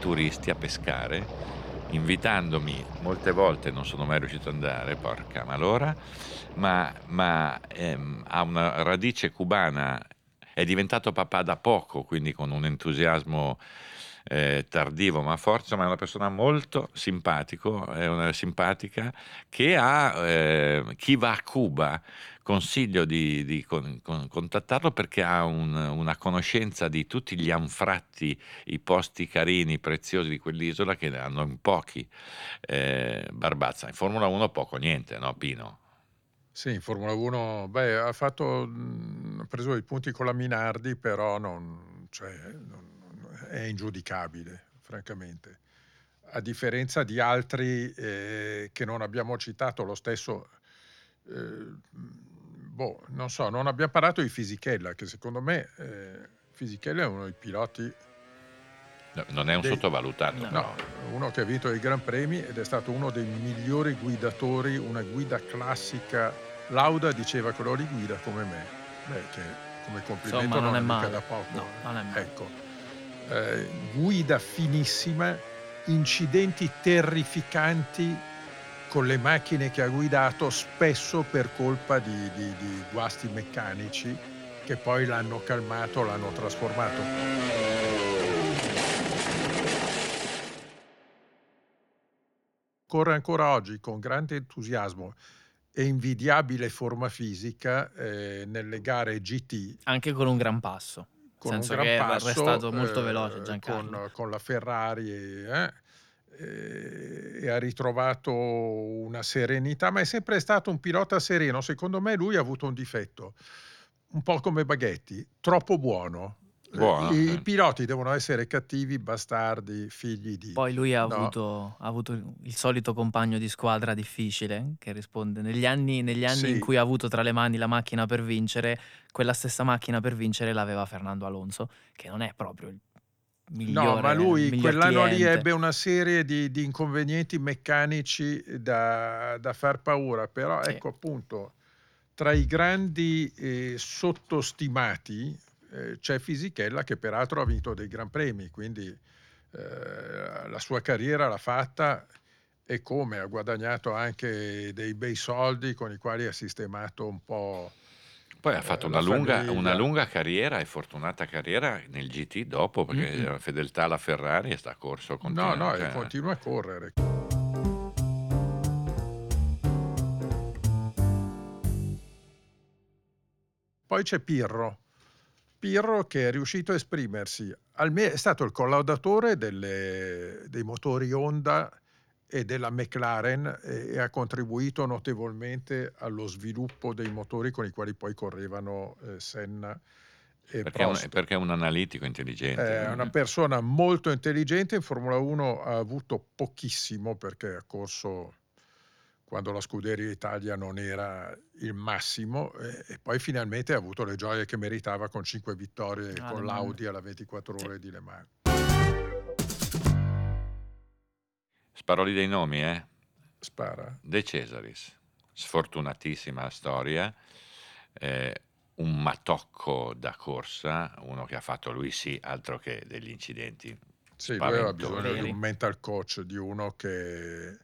turisti a pescare invitandomi molte volte non sono mai riuscito ad andare, porca malora, ma, ma ehm, ha una radice cubana, è diventato papà da poco, quindi con un entusiasmo eh, tardivo ma forte, ma è una persona molto simpatico, è una simpatica, che ha, eh, chi va a Cuba consiglio di, di con- con- contattarlo perché ha un- una conoscenza di tutti gli anfratti, i posti carini, preziosi di quell'isola che ne hanno in pochi. Eh, Barbazza, in Formula 1 poco niente, no Pino? Sì, in Formula 1, beh, ha fatto, mh, ha preso i punti con la Minardi, però non, cioè, non- è ingiudicabile, francamente. A differenza di altri eh, che non abbiamo citato, lo stesso, eh, boh, non so, non abbiamo parlato di Fisichella, che secondo me eh, Fisichella è uno dei piloti No, non è un Dei- sottovalutato, No. No, uno che ha vinto i Gran Premi ed è stato uno dei migliori guidatori, una guida classica. Lauda diceva che lo guida come me. Beh, che come complimento Insomma, non è mica male. da poco. No, non è male. Ecco, Eh, guida finissima, incidenti terrificanti con le macchine che ha guidato, spesso per colpa di, di- di guasti meccanici che poi l'hanno calmato, l'hanno trasformato. Corre ancora oggi con grande entusiasmo e invidiabile forma fisica eh, nelle gare GT Anche con un gran passo. con Nel un senso gran che è passo restato molto eh, veloce Giancarlo. con, con la Ferrari eh, eh, e ha ritrovato una serenità, ma è sempre stato un pilota sereno. Secondo me lui ha avuto un difetto, un po' come Baghetti, troppo buono. Eh, Buono, I, i piloti devono essere cattivi, bastardi, figli di... Poi lui ha No. avuto, ha avuto il solito compagno di squadra difficile che risponde. Negli anni, negli anni Sì. in cui ha avuto tra le mani la macchina per vincere, quella stessa macchina per vincere l'aveva Fernando Alonso, che non è proprio il migliore. No, ma lui quell'anno lì cliente. ebbe una serie di, di inconvenienti meccanici da, da far paura, però Sì. ecco appunto, tra i grandi eh, sottostimati eh, c'è Fisichella che peraltro ha vinto dei gran premi, quindi eh, la sua carriera l'ha fatta e come ha guadagnato anche dei bei soldi con i quali ha sistemato un po'... Poi ha Eh, fatto una lunga, una lunga carriera e fortunata carriera nel GT dopo, perché Mm-mm. la fedeltà alla Ferrari e sta corso No, continuo. no, cioè, e continua a correre. Poi c'è Pirro. Pirro che è riuscito a esprimersi, è stato il collaudatore delle- dei motori Honda e della McLaren e, ha contribuito notevolmente allo sviluppo dei motori con i quali poi correvano eh, Senna e perché, un, perché è un analitico intelligente. È una persona molto intelligente, in Formula 1 ha avuto pochissimo perché ha corso quando la Scuderia Italia non era il massimo e, e poi finalmente ha avuto le gioie che meritava con cinque vittorie Ah, con l'Audi alla 24 Sì. ore di Le Mans. Sparoli dei nomi, eh? Spara. De Cesaris, sfortunatissima storia, eh, un matocco da corsa, uno che ha fatto lui sì, altro che degli incidenti. Sì, lui aveva bisogno di un mental coach, di uno che, eh,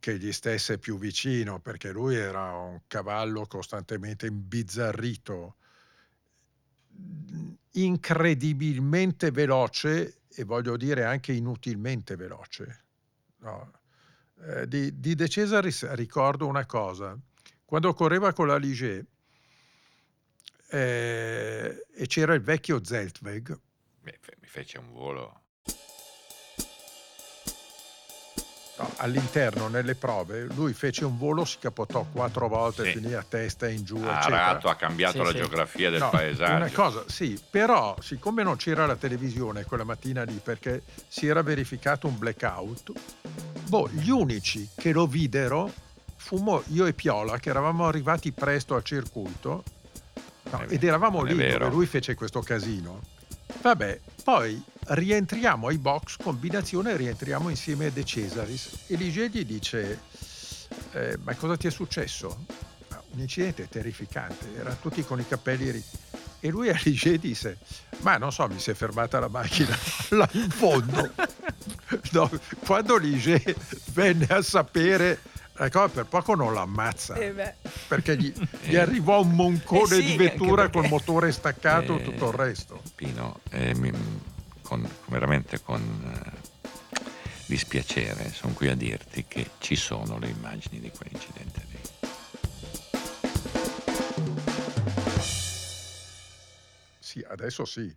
che gli stesse più vicino, perché lui era un cavallo costantemente imbizzarrito, incredibilmente veloce e voglio dire anche inutilmente veloce. no? Eh, di, di De Cesaris ricordo una cosa, quando correva con la Ligier eh, e c'era il vecchio Zeltweg, mi fece un volo. No, all'interno, nelle prove, lui fece un volo, si capotò quattro volte, Sì. finì a testa in giù, arato, ha cambiato Sì, la sì. geografia del No, paesaggio. Una cosa, sì, però siccome non c'era la televisione quella mattina lì perché si era verificato un blackout, boh, gli unici che lo videro fummo io e Piola che eravamo arrivati presto al circuito no, ed eravamo lì dove lui fece questo casino. Vabbè, poi rientriamo ai box, combinazione, rientriamo insieme a De Cesaris e Ligier gli dice, eh, ma cosa ti è successo? "Ma Un incidente terrificante, erano tutti con i capelli ri- E lui [LAUGHS] a Ligier disse, ma non so, mi si è fermata la macchina [LAUGHS] là in fondo. [LAUGHS] No, quando Ligier venne a sapere, cosa per poco non l'ammazza, perché gli, [LAUGHS] gli Eh. arrivò un moncone Eh sì, di vettura perché- col motore staccato e Eh, tutto il resto. Pino, eh, mi- con- veramente con eh, dispiacere sono qui a dirti che ci sono le immagini di quell'incidente lì. Sì, adesso sì.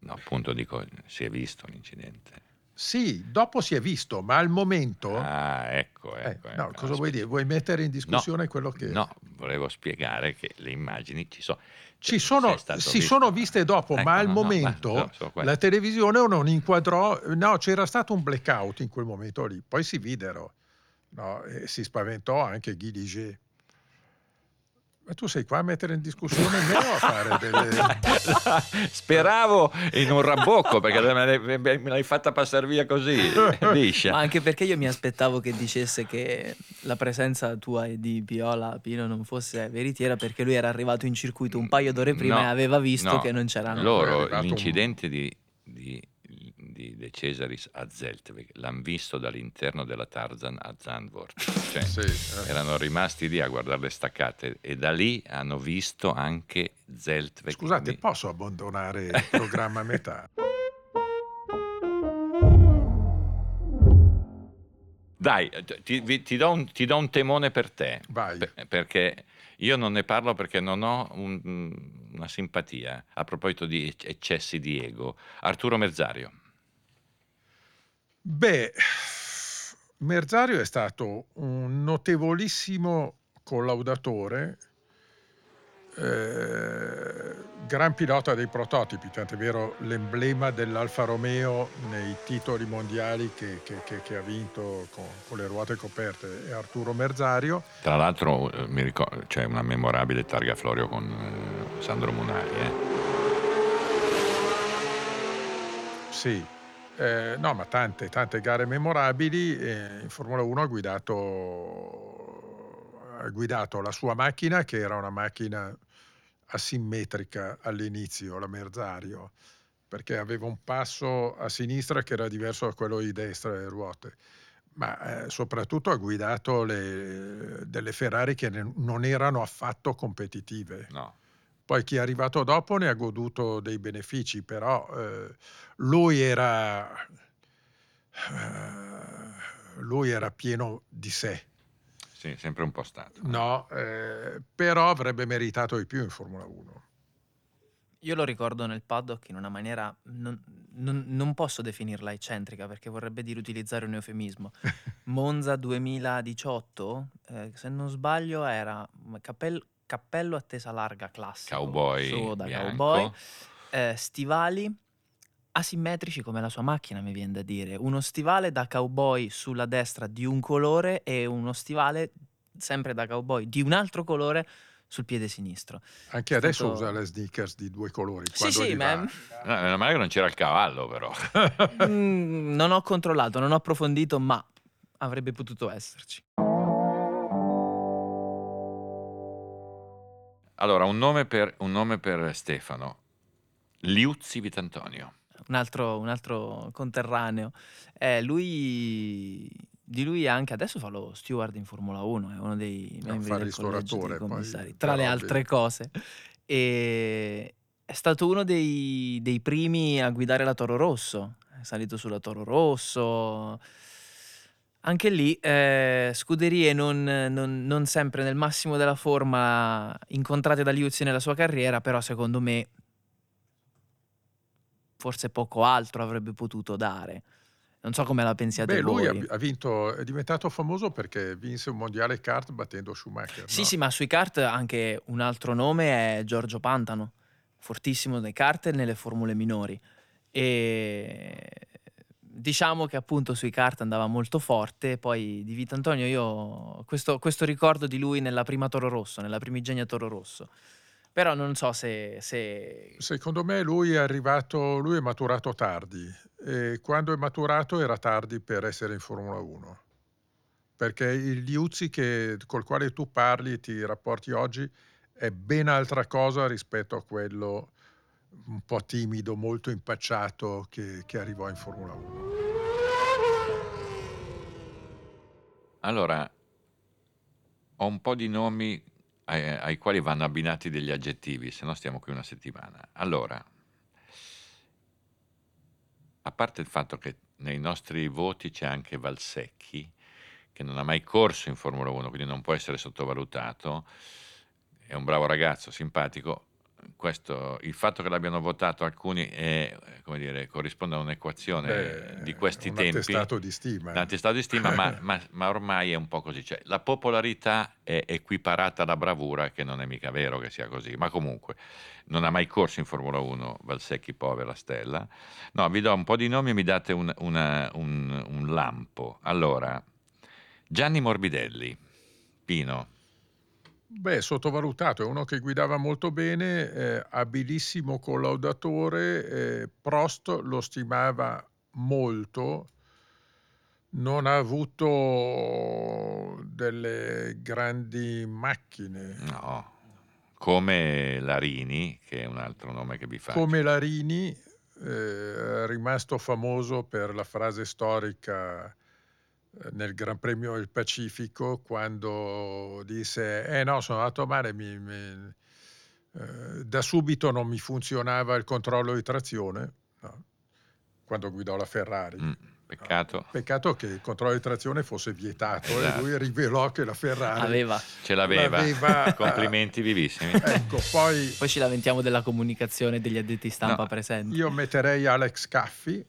No, appunto dico, si è visto l'incidente. Sì, dopo si è visto, ma al momento... Ah, ecco, Eh, ecco. no, ecco, cosa vuoi dire? Vuoi mettere in discussione quello che... No, volevo spiegare che le immagini ci sono. Ci sono, si visto. sono viste dopo, Ecco, ma al no, no, momento basta, solo quello. la televisione non inquadrò, no, c'era stato un blackout in quel momento lì, poi si videro, no, e si spaventò anche Guy Ligier. Ma tu sei qua a mettere in discussione me o a fare delle... [LAUGHS] Speravo in un rabocco perché me l'hai, me l'hai fatta passare via così, liscia. Ma anche perché io mi aspettavo che dicesse che la presenza tua e di Piola Pino non fosse veritiera perché lui era arrivato in circuito un paio d'ore prima No, e aveva visto no, che non c'erano. Loro, arrivato un- l'incidente di, di- di De Cesaris a Zeltweg, l'hanno visto dall'interno della Tarzan a Zandvoort. Cioè, Sì, eh. erano rimasti lì a guardare le staccate e da lì hanno visto anche Zeltweg. Scusate, Quindi- posso abbandonare il [LAUGHS] programma a metà? Dai, ti, vi- ti do un, ti do un temone per te. Vai. Per- perché io non ne parlo perché non ho un- una simpatia a proposito di eccessi di ego. Arturo Merzario. Beh, Merzario è stato un notevolissimo collaudatore, eh, gran pilota dei prototipi, tant'è vero l'emblema dell'Alfa Romeo nei titoli mondiali che, che- che- che ha vinto con, con le ruote coperte è Arturo Merzario. Tra l'altro eh, mi ricordo, c'è una memorabile targa Florio con eh, Sandro Munari. eh. Sì, eh, no, ma tante, tante gare memorabili. eh, in Formula 1 ha guidato, ha guidato la sua macchina, che era una macchina asimmetrica all'inizio, la Merzario, perché aveva un passo a sinistra che era diverso da quello di destra delle ruote. Ma eh, soprattutto ha guidato le- delle Ferrari che ne- non erano affatto competitive. No. Poi chi è arrivato dopo ne ha goduto dei benefici, però eh, lui era eh, lui era pieno di sé. Sì, sempre un po' stato. No, eh, però avrebbe meritato di più in Formula 1. Io lo ricordo nel paddock in una maniera, non, non- non posso definirla eccentrica perché vorrebbe dire utilizzare un eufemismo. [LAUGHS] Monza 2018, eh, se non sbaglio, era cappell- cappello a tesa larga classico. Cowboy su da bianco. cowboy, eh, stivali asimmetrici come la sua macchina, mi viene da dire. Uno stivale da cowboy sulla destra di un colore e uno stivale sempre da cowboy di un altro colore sul piede sinistro. Anche È adesso stato- usa le sneakers di due colori. Sì, sì, ma-. No, meno male che non c'era il cavallo, però. Mm, non ho controllato, non ho approfondito, ma avrebbe potuto esserci. Allora, un nome per, un nome per Stefano. Liuzzi Vitantonio. Un altro, un altro conterraneo. Eh, lui, di lui anche adesso fa lo steward in Formula 1, è uno dei No, membri fa il del collegio dei poi, commissari, per tra le altre cose. E è stato uno dei, dei primi a guidare la Toro Rosso, è salito sulla Toro Rosso. Anche lì, eh, scuderie non, non- non sempre nel massimo della forma incontrate da Liuzzi nella sua carriera, però secondo me forse poco altro avrebbe potuto dare. Non so come la pensiate Beh, lui voi. ha, ha vinto, è diventato famoso perché vinse un mondiale kart battendo Schumacher. Sì, no? sì, ma sui kart anche un altro nome è Giorgio Pantano, fortissimo nei kart e nelle formule minori. E diciamo che appunto sui kart andava molto forte, poi di Vito Antonio io questo, questo ricordo di lui nella prima Toro Rosso, nella primigenia Toro Rosso. Però non so se... se... Secondo me lui è arrivato, lui è maturato tardi e quando è maturato era tardi per essere in Formula 1. Perché il Liuzzi che, col quale tu parli e ti rapporti oggi è ben altra cosa rispetto a quello un po' timido, molto impacciato che, che arrivò in Formula 1. Allora, ho un po' di nomi ai, ai quali vanno abbinati degli aggettivi, se no stiamo qui una settimana. Allora, a parte il fatto che nei nostri voti c'è anche Valsecchi, che non ha mai corso in Formula 1, quindi non può essere sottovalutato, è un bravo ragazzo, simpatico. Questo, il fatto che l'abbiano votato alcuni è, eh, come dire, corrisponde a un'equazione Beh, di questi un tempi. attestato di stima. Un attestato di stima, ma, ma- ma ormai è un po' così. Cioè, la popolarità è equiparata alla bravura, che non è mica vero che sia così. Ma comunque, non ha mai corso in Formula 1 Valsecchi, povera stella. No, vi do un po' di nomi e mi date un, una- un- un lampo. Allora, Gianni Morbidelli, Pino, Beh, sottovalutato, è uno che guidava molto bene, eh, abilissimo collaudatore, eh, Prost lo stimava molto, non ha avuto delle grandi macchine no. Come Larini, che è un altro nome che vi faccio. come Larini, eh, rimasto famoso per la frase storica nel Gran Premio del Pacifico quando disse eh no sono andato a mare mi, mi, eh, da subito non mi funzionava il controllo di trazione no, quando guidò la Ferrari Mm, peccato. peccato che il controllo di trazione fosse vietato Esatto. e lui rivelò che la Ferrari Aveva. Ce l'aveva. l'aveva- [LAUGHS] Complimenti vivissimi. ecco poi Poi ci lamentiamo della comunicazione degli addetti stampa No, presenti. io metterei Alex Caffi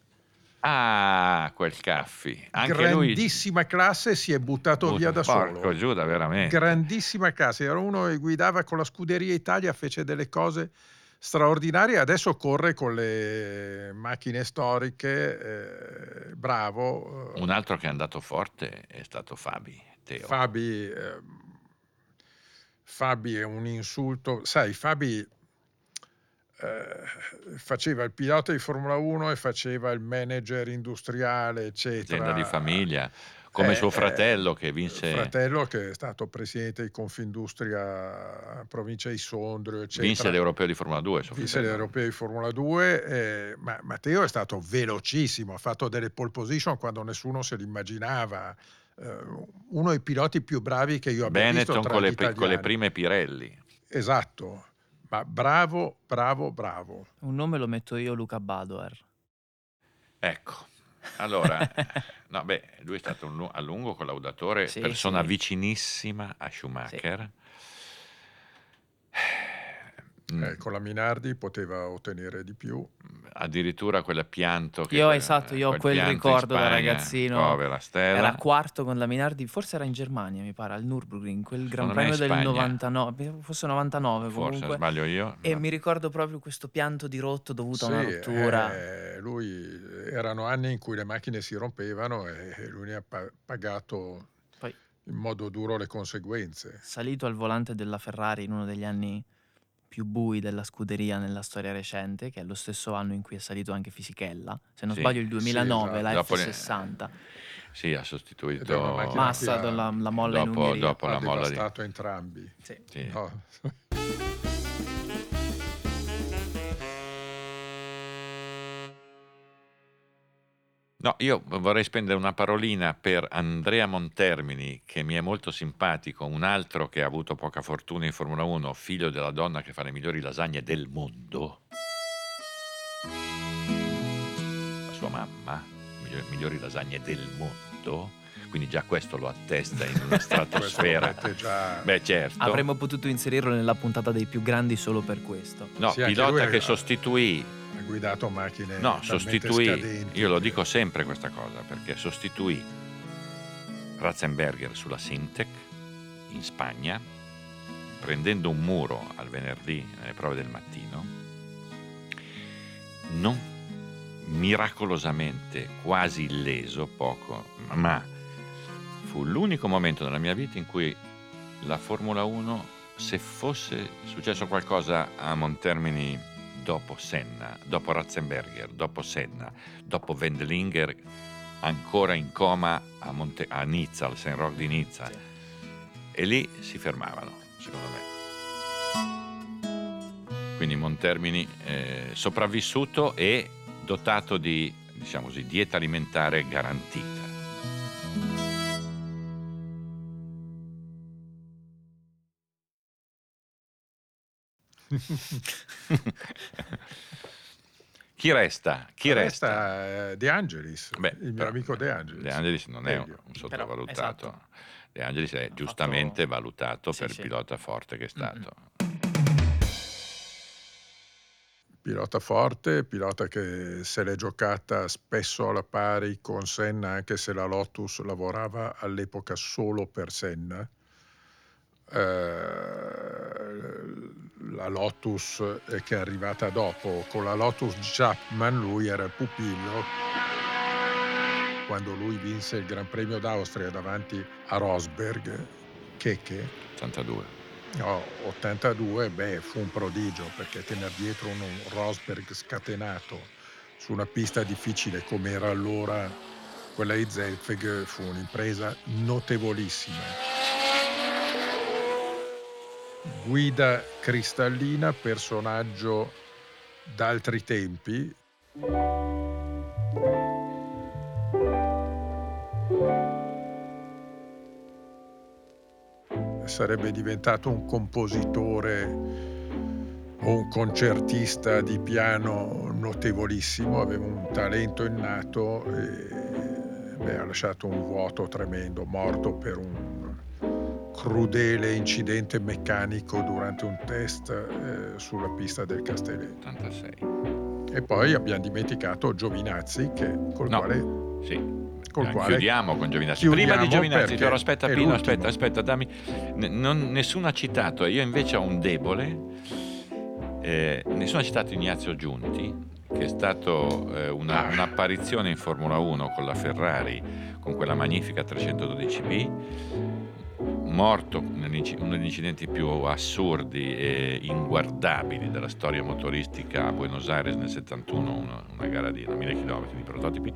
Ah, quel Caffi. Anche lui... grandissima classe si è buttato via da Porco solo Giuda, veramente. grandissima classe era uno che guidava con la scuderia Italia fece delle cose straordinarie adesso corre con le macchine storiche eh, bravo eh, Un altro che è andato forte è stato Fabi, Teo. Fabi ehm, Fabi è un insulto sai Fabi eh, faceva il pilota di Formula 1 e faceva il manager industriale eccetera azienda di famiglia, come Eh, suo eh, fratello che vinse, fratello che è stato presidente di Confindustria provincia di Sondrio eccetera vinse l'Europeo di Formula 2. suo vinse l'Europeo di Formula 2 eh, ma Matteo è stato velocissimo ha fatto delle pole position quando nessuno se l'immaginava Eh, uno dei piloti più bravi che io abbia visto Benetton tra con le, con le prime Pirelli. esatto ma bravo bravo bravo Un nome lo metto io, Luca Badoer. Ecco, allora, [LAUGHS] no, beh, lui è stato un a lungo collaudatore, Sì, persona sì. vicinissima a Schumacher. Mm, Eh, con la Minardi poteva ottenere di più Addirittura quel pianto che Io, esatto, io ho quel in ricordo da ragazzino. Povera Stella. Era quarto con la Minardi, forse era in Germania, mi pare, al Nürburgring, quel Gran Secondo Premio del Spagna. 99, forse 99 Forse comunque. sbaglio io. E no. mi ricordo proprio questo pianto di rotto dovuto a una Sì, rottura. eh, lui erano anni in cui le macchine si rompevano e lui ne ha pa- pagato Poi in modo duro le conseguenze salito al volante della Ferrari in uno degli anni più bui della scuderia nella storia recente, che è lo stesso anno in cui è salito anche Fisichella, se non Sì, sbaglio il 2009, esatto. la Dopo ne- F60. Sì, ha sostituito Massa che ha- la, la molla in dopo, Ungheria. dopo ha la molla di... entrambi Sì. sì. No. No, io vorrei spendere una parolina per Andrea Montermini, che mi è molto simpatico, un altro che ha avuto poca fortuna in Formula 1, figlio della donna che fa le migliori lasagne del mondo. La sua mamma, migliori, migliori lasagne del mondo, quindi già questo lo attesta in una [LAUGHS] stratosfera. già- Beh, certo. Avremmo potuto inserirlo nella puntata dei più grandi solo per questo. No, Sì, pilota che sostituì ha guidato macchine No, sostituì, scadenti. io lo dico sempre questa cosa, perché sostituì Ratzenberger sulla Sintec in Spagna, prendendo un muro al venerdì nelle prove del mattino, non miracolosamente quasi illeso, poco, ma fu l'unico momento nella mia vita in cui la Formula 1, se fosse successo qualcosa a Montermini dopo Senna, dopo Ratzenberger, dopo Senna, dopo Wendlinger, ancora in coma a, Monte- a Nizza, al Saint Roch di Nizza, e lì si fermavano, secondo me. Quindi Montermini eh, sopravvissuto e dotato di, diciamo così, dieta alimentare garantita. Chi resta? Chi resta? Resta eh, De Angelis, Beh, il mio però, amico De Angelis. De Angelis non è un, un sottovalutato. esatto. De Angelis è Ha giustamente fatto- valutato Sì, per sì. il pilota forte che è stato. Pilota forte, pilota che se l'è giocata spesso alla pari con Senna, anche se la Lotus lavorava all'epoca solo per Senna. Eh, la Lotus eh, che è arrivata dopo, con la Lotus Chapman lui era il pupillo. Quando lui vinse il Gran Premio d'Austria davanti a Rosberg, Checche, 82. No, 82, beh, fu un prodigio perché tenere dietro un Rosberg scatenato su una pista difficile come era allora quella di Zelfeg fu un'impresa notevolissima guida cristallina, personaggio d'altri tempi. Sarebbe diventato un compositore o un concertista di piano notevolissimo, aveva un talento innato e beh, ha lasciato un vuoto tremendo, morto per un crudele incidente meccanico durante un test eh, sulla pista del Castelletto. 86. E poi abbiamo dimenticato Giovinazzi, che, col No. quale Sì. Col Eh, quale chiudiamo con Giovinazzi. chiudiamo Prima di Giovinazzi, però aspetta Pino, l'ultimo. aspetta, aspetta, dammi. N- non- nessuno ha citato, io invece ho un debole. eh, nessuno ha citato Ignazio Giunti, che è stato eh, una- Ah. un'apparizione in Formula 1 con la Ferrari, con quella magnifica 312B, morto uno degli incidenti più assurdi e inguardabili della storia motoristica a Buenos Aires nel 71, una, una gara di 1000 km di prototipi,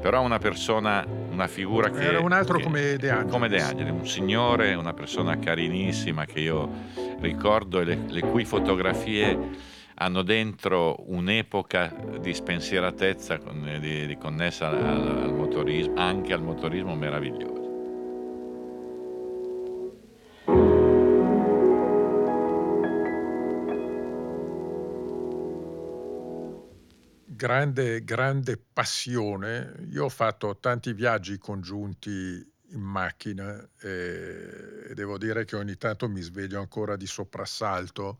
però una persona, una figura che... Era un altro che- come De Angelis. come De Angelis, un signore, una persona carinissima che io ricordo e le, le cui fotografie hanno dentro un'epoca di spensieratezza connessa al, al motorismo, anche al motorismo meraviglioso. Grande, grande passione. Io ho fatto tanti viaggi congiunti in macchina e, e devo dire che ogni tanto mi sveglio ancora di soprassalto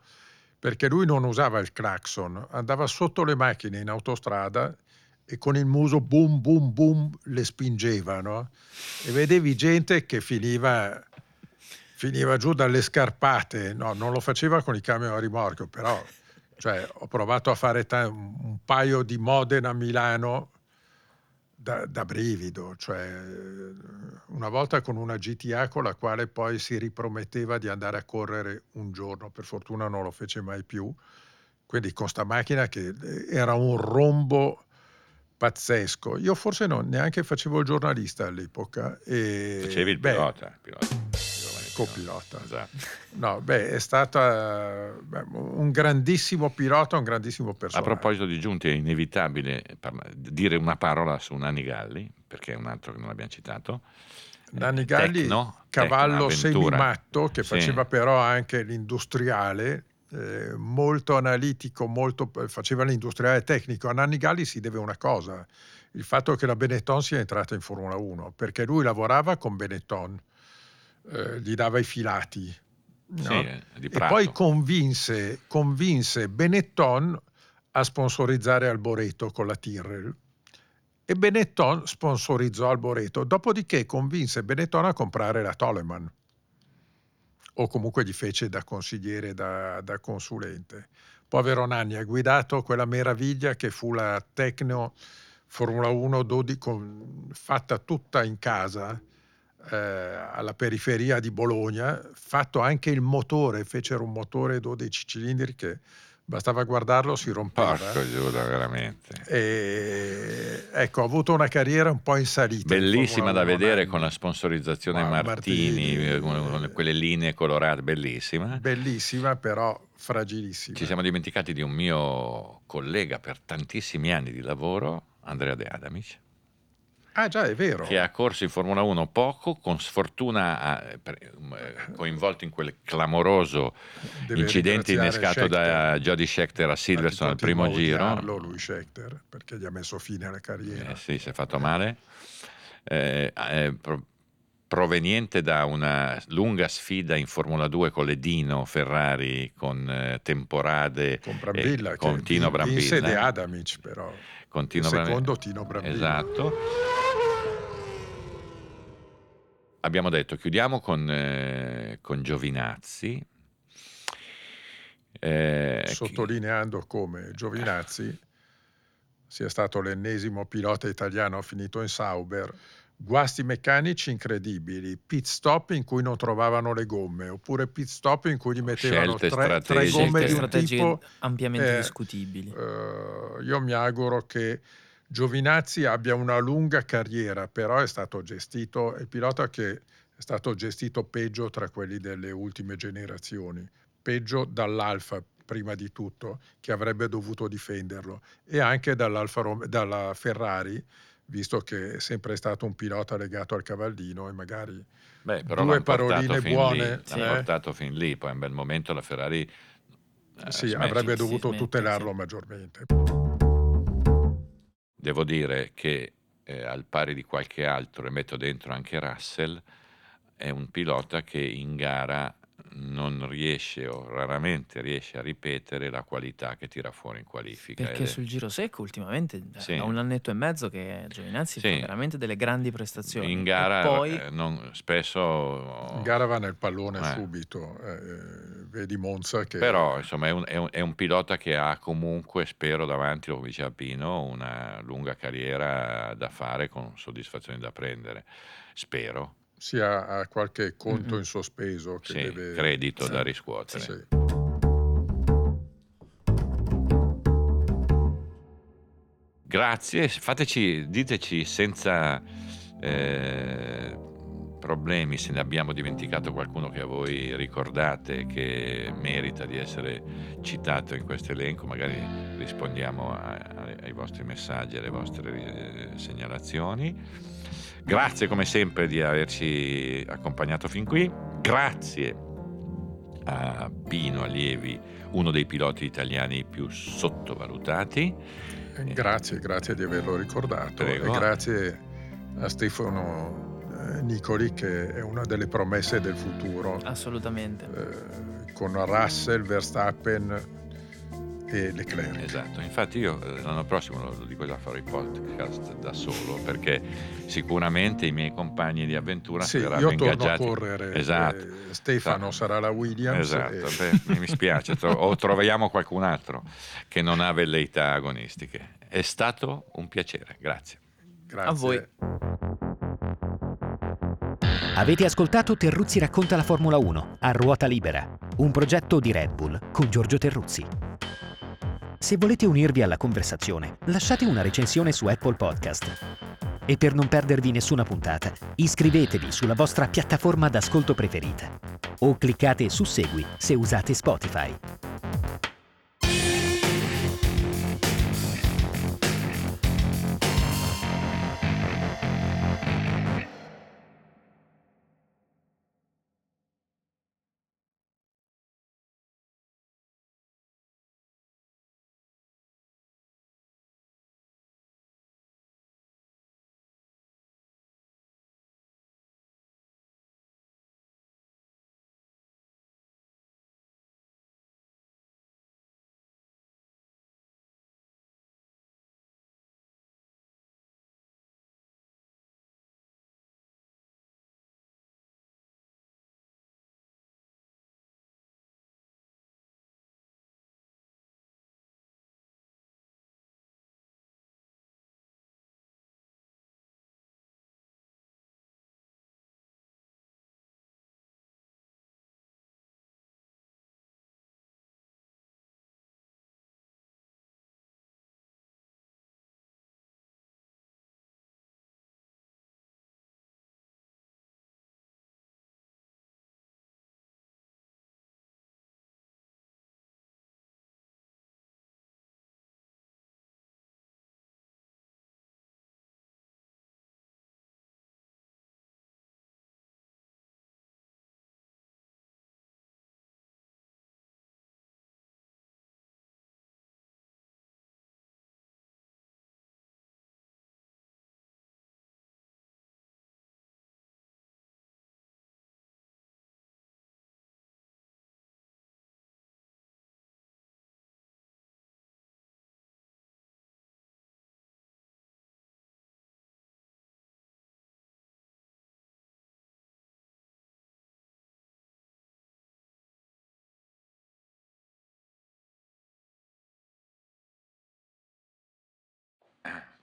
perché lui non usava il clacson, andava sotto le macchine in autostrada e con il muso boom boom boom le spingeva, no? E vedevi gente che finiva, finiva giù dalle scarpate, no, non lo faceva con i camion a rimorchio, però cioè, ho provato a fare ta- un paio di Modena a Milano da, da brivido, cioè una volta con una GTA con la quale poi si riprometteva di andare a correre un giorno, per fortuna non lo fece mai più, quindi con sta macchina che era un rombo pazzesco. Io forse non, neanche facevo il giornalista all'epoca. E, Facevi il beh, pilota, pilota, giovane Copilota. Esatto. No, beh, è stata beh, un grandissimo pilota, un grandissimo A personaggio. proposito di Giunti, è inevitabile parla- dire una parola su Nanni Galli, perché è un altro che non abbiamo citato. Nanni Galli, Tecno, cavallo semimatto che Sì. faceva però anche l'industriale, eh, molto analitico, molto, faceva l'industriale tecnico. A Nanni Galli si deve una cosa, il fatto che la Benetton sia entrata in Formula 1, perché lui lavorava con Benetton, eh, gli dava i filati. no? Sì, eh, E poi convinse, convinse Benetton a sponsorizzare Alboreto con la Tyrrell. E Benetton sponsorizzò Alboreto, dopodiché convinse Benetton a comprare la Toleman, o comunque gli fece da consigliere, da, da consulente. Povero Nanni ha guidato quella meraviglia che fu la Tecno Formula 1 12 con- fatta tutta in casa, eh, alla periferia di Bologna, fatto anche il motore, fecero un motore 12 cilindri che bastava guardarlo si rompeva. Porco Giuda, veramente. E, ecco, ha avuto una carriera un po' in salita. Bellissima da 1, vedere Nanni. con la sponsorizzazione Ma- Martini, Martini, eh, con, con quelle linee colorate, bellissima. Bellissima, però fragilissima. Ci siamo dimenticati di un mio collega per tantissimi anni di lavoro, Andrea De Adamic, Ah, già, è vero. che ha corso in Formula 1 poco, con sfortuna ha- per- eh, coinvolto in quel clamoroso Deve incidente innescato da Scheckter. Jody Scheckter a Silverstone al primo giro. odiarlo, lui Scheckter, perché gli ha messo fine alla carriera. Eh, sì, si è fatto male. Eh, eh, pro- proveniente da una lunga sfida in Formula 2 con le Dino Ferrari, con eh, temporade Con Brambilla, eh, con Tino vin- vinse Brambilla. De Adamic, però. Con Tino secondo Tino Brambilla. Esatto. Abbiamo detto, chiudiamo con, eh, con Giovinazzi. Eh, chi- sottolineando come Giovinazzi sia stato l'ennesimo pilota italiano finito in Sauber, guasti meccanici incredibili, pit stop in cui non trovavano le gomme, oppure pit stop in cui gli mettevano Scelte tre, tre gomme Scelte di un tipo. ampiamente eh, discutibili. eh, io mi auguro che Giovinazzi abbia una lunga carriera, però è stato gestito, è il pilota che è stato gestito peggio tra quelli delle ultime generazioni, peggio dall'Alfa prima di tutto, che avrebbe dovuto difenderlo, e anche dalla Ferrari, visto che è sempre stato un pilota legato al cavallino e magari Beh, però due paroline buone, Sì. l'hanno eh? portato fin lì, poi un bel momento la Ferrari eh, sì, smette. avrebbe dovuto smette, tutelarlo sì. maggiormente. Devo dire che eh, al pari di qualche altro, e metto dentro anche Russell, è un pilota che in gara non riesce o raramente riesce a ripetere la qualità che tira fuori in qualifica. Perché sul giro secco ultimamente da- Sì. da un annetto e mezzo che Giovinazzi Sì. fa veramente delle grandi prestazioni. in E gara poi eh, non- spesso... In gara va nel pallone Eh. subito, eh, vedi Monza che Però insomma è un, è un- è un pilota che ha comunque, spero davanti, come diceva Pino, una lunga carriera da fare con soddisfazioni da prendere. Spero, sia ha qualche conto Mm-mm. in sospeso che sì, deve... credito sì. da riscuotere. Sì. Grazie, fateci, diteci senza eh, problemi se ne abbiamo dimenticato qualcuno che a voi ricordate che merita di essere citato in questo elenco, magari rispondiamo a- a- ai vostri messaggi, alle vostre eh, segnalazioni. Grazie come sempre di averci accompagnato fin qui, grazie a Pino Allievi, uno dei piloti italiani più sottovalutati. Eh, Grazie, grazie di averlo ricordato Prego. e grazie a Stefano eh, Nicoli che è una delle promesse del futuro assolutamente. eh, con Russell, Verstappen e Leclerc. Esatto, infatti io eh, l'anno prossimo lo, dico già farò i podcast da solo perché sicuramente i miei compagni di avventura Sì, saranno io torno a ingaggiati. correre, Esatto. eh, Stefano Sa- sarà la Williams Esatto, e- beh, mi spiace, tro- o troviamo qualcun altro che non ha velleità agonistiche. È stato un piacere, grazie. grazie. A voi. Avete ascoltato Terruzzi racconta la Formula 1 a ruota libera, un progetto di Red Bull con Giorgio Terruzzi. Se volete unirvi alla conversazione, lasciate una recensione su Apple Podcast. E per non perdervi nessuna puntata, iscrivetevi sulla vostra piattaforma d'ascolto preferita o cliccate su Segui se usate Spotify.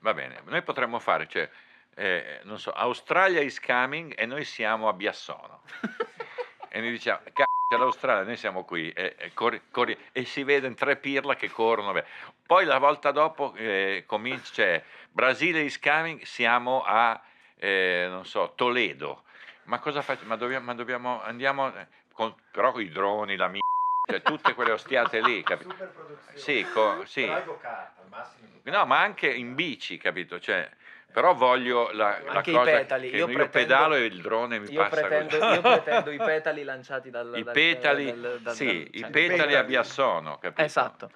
Va bene, noi potremmo fare, cioè, eh, non so, Australia is coming e noi siamo a Biassono. e noi diciamo, cazzo, c'è l'Australia, noi siamo qui. E, e corri- corri- e si vedono tre pirla che corrono. beh. Poi la volta dopo eh, comincia, cioè, Brasile is coming, siamo a, eh, non so, Toledo. Ma cosa facciamo? Ma dobbiamo, ma dobbiamo andiamo, eh, con, però con i droni, la m***a. Cioè tutte quelle ostiate lì, capito? Sì, co- sì. No, ma anche in bici, capito? Cioè, però voglio la, la Anche i cosa petali, che io io, pretendo- pedalo e il drone mi Io passa pretendo, così. io pretendo i petali lanciati dal... [LAUGHS] I dal- petali, dal- dal- sì, dal- i cioè, petali a petali. Biassono, capito? Esatto.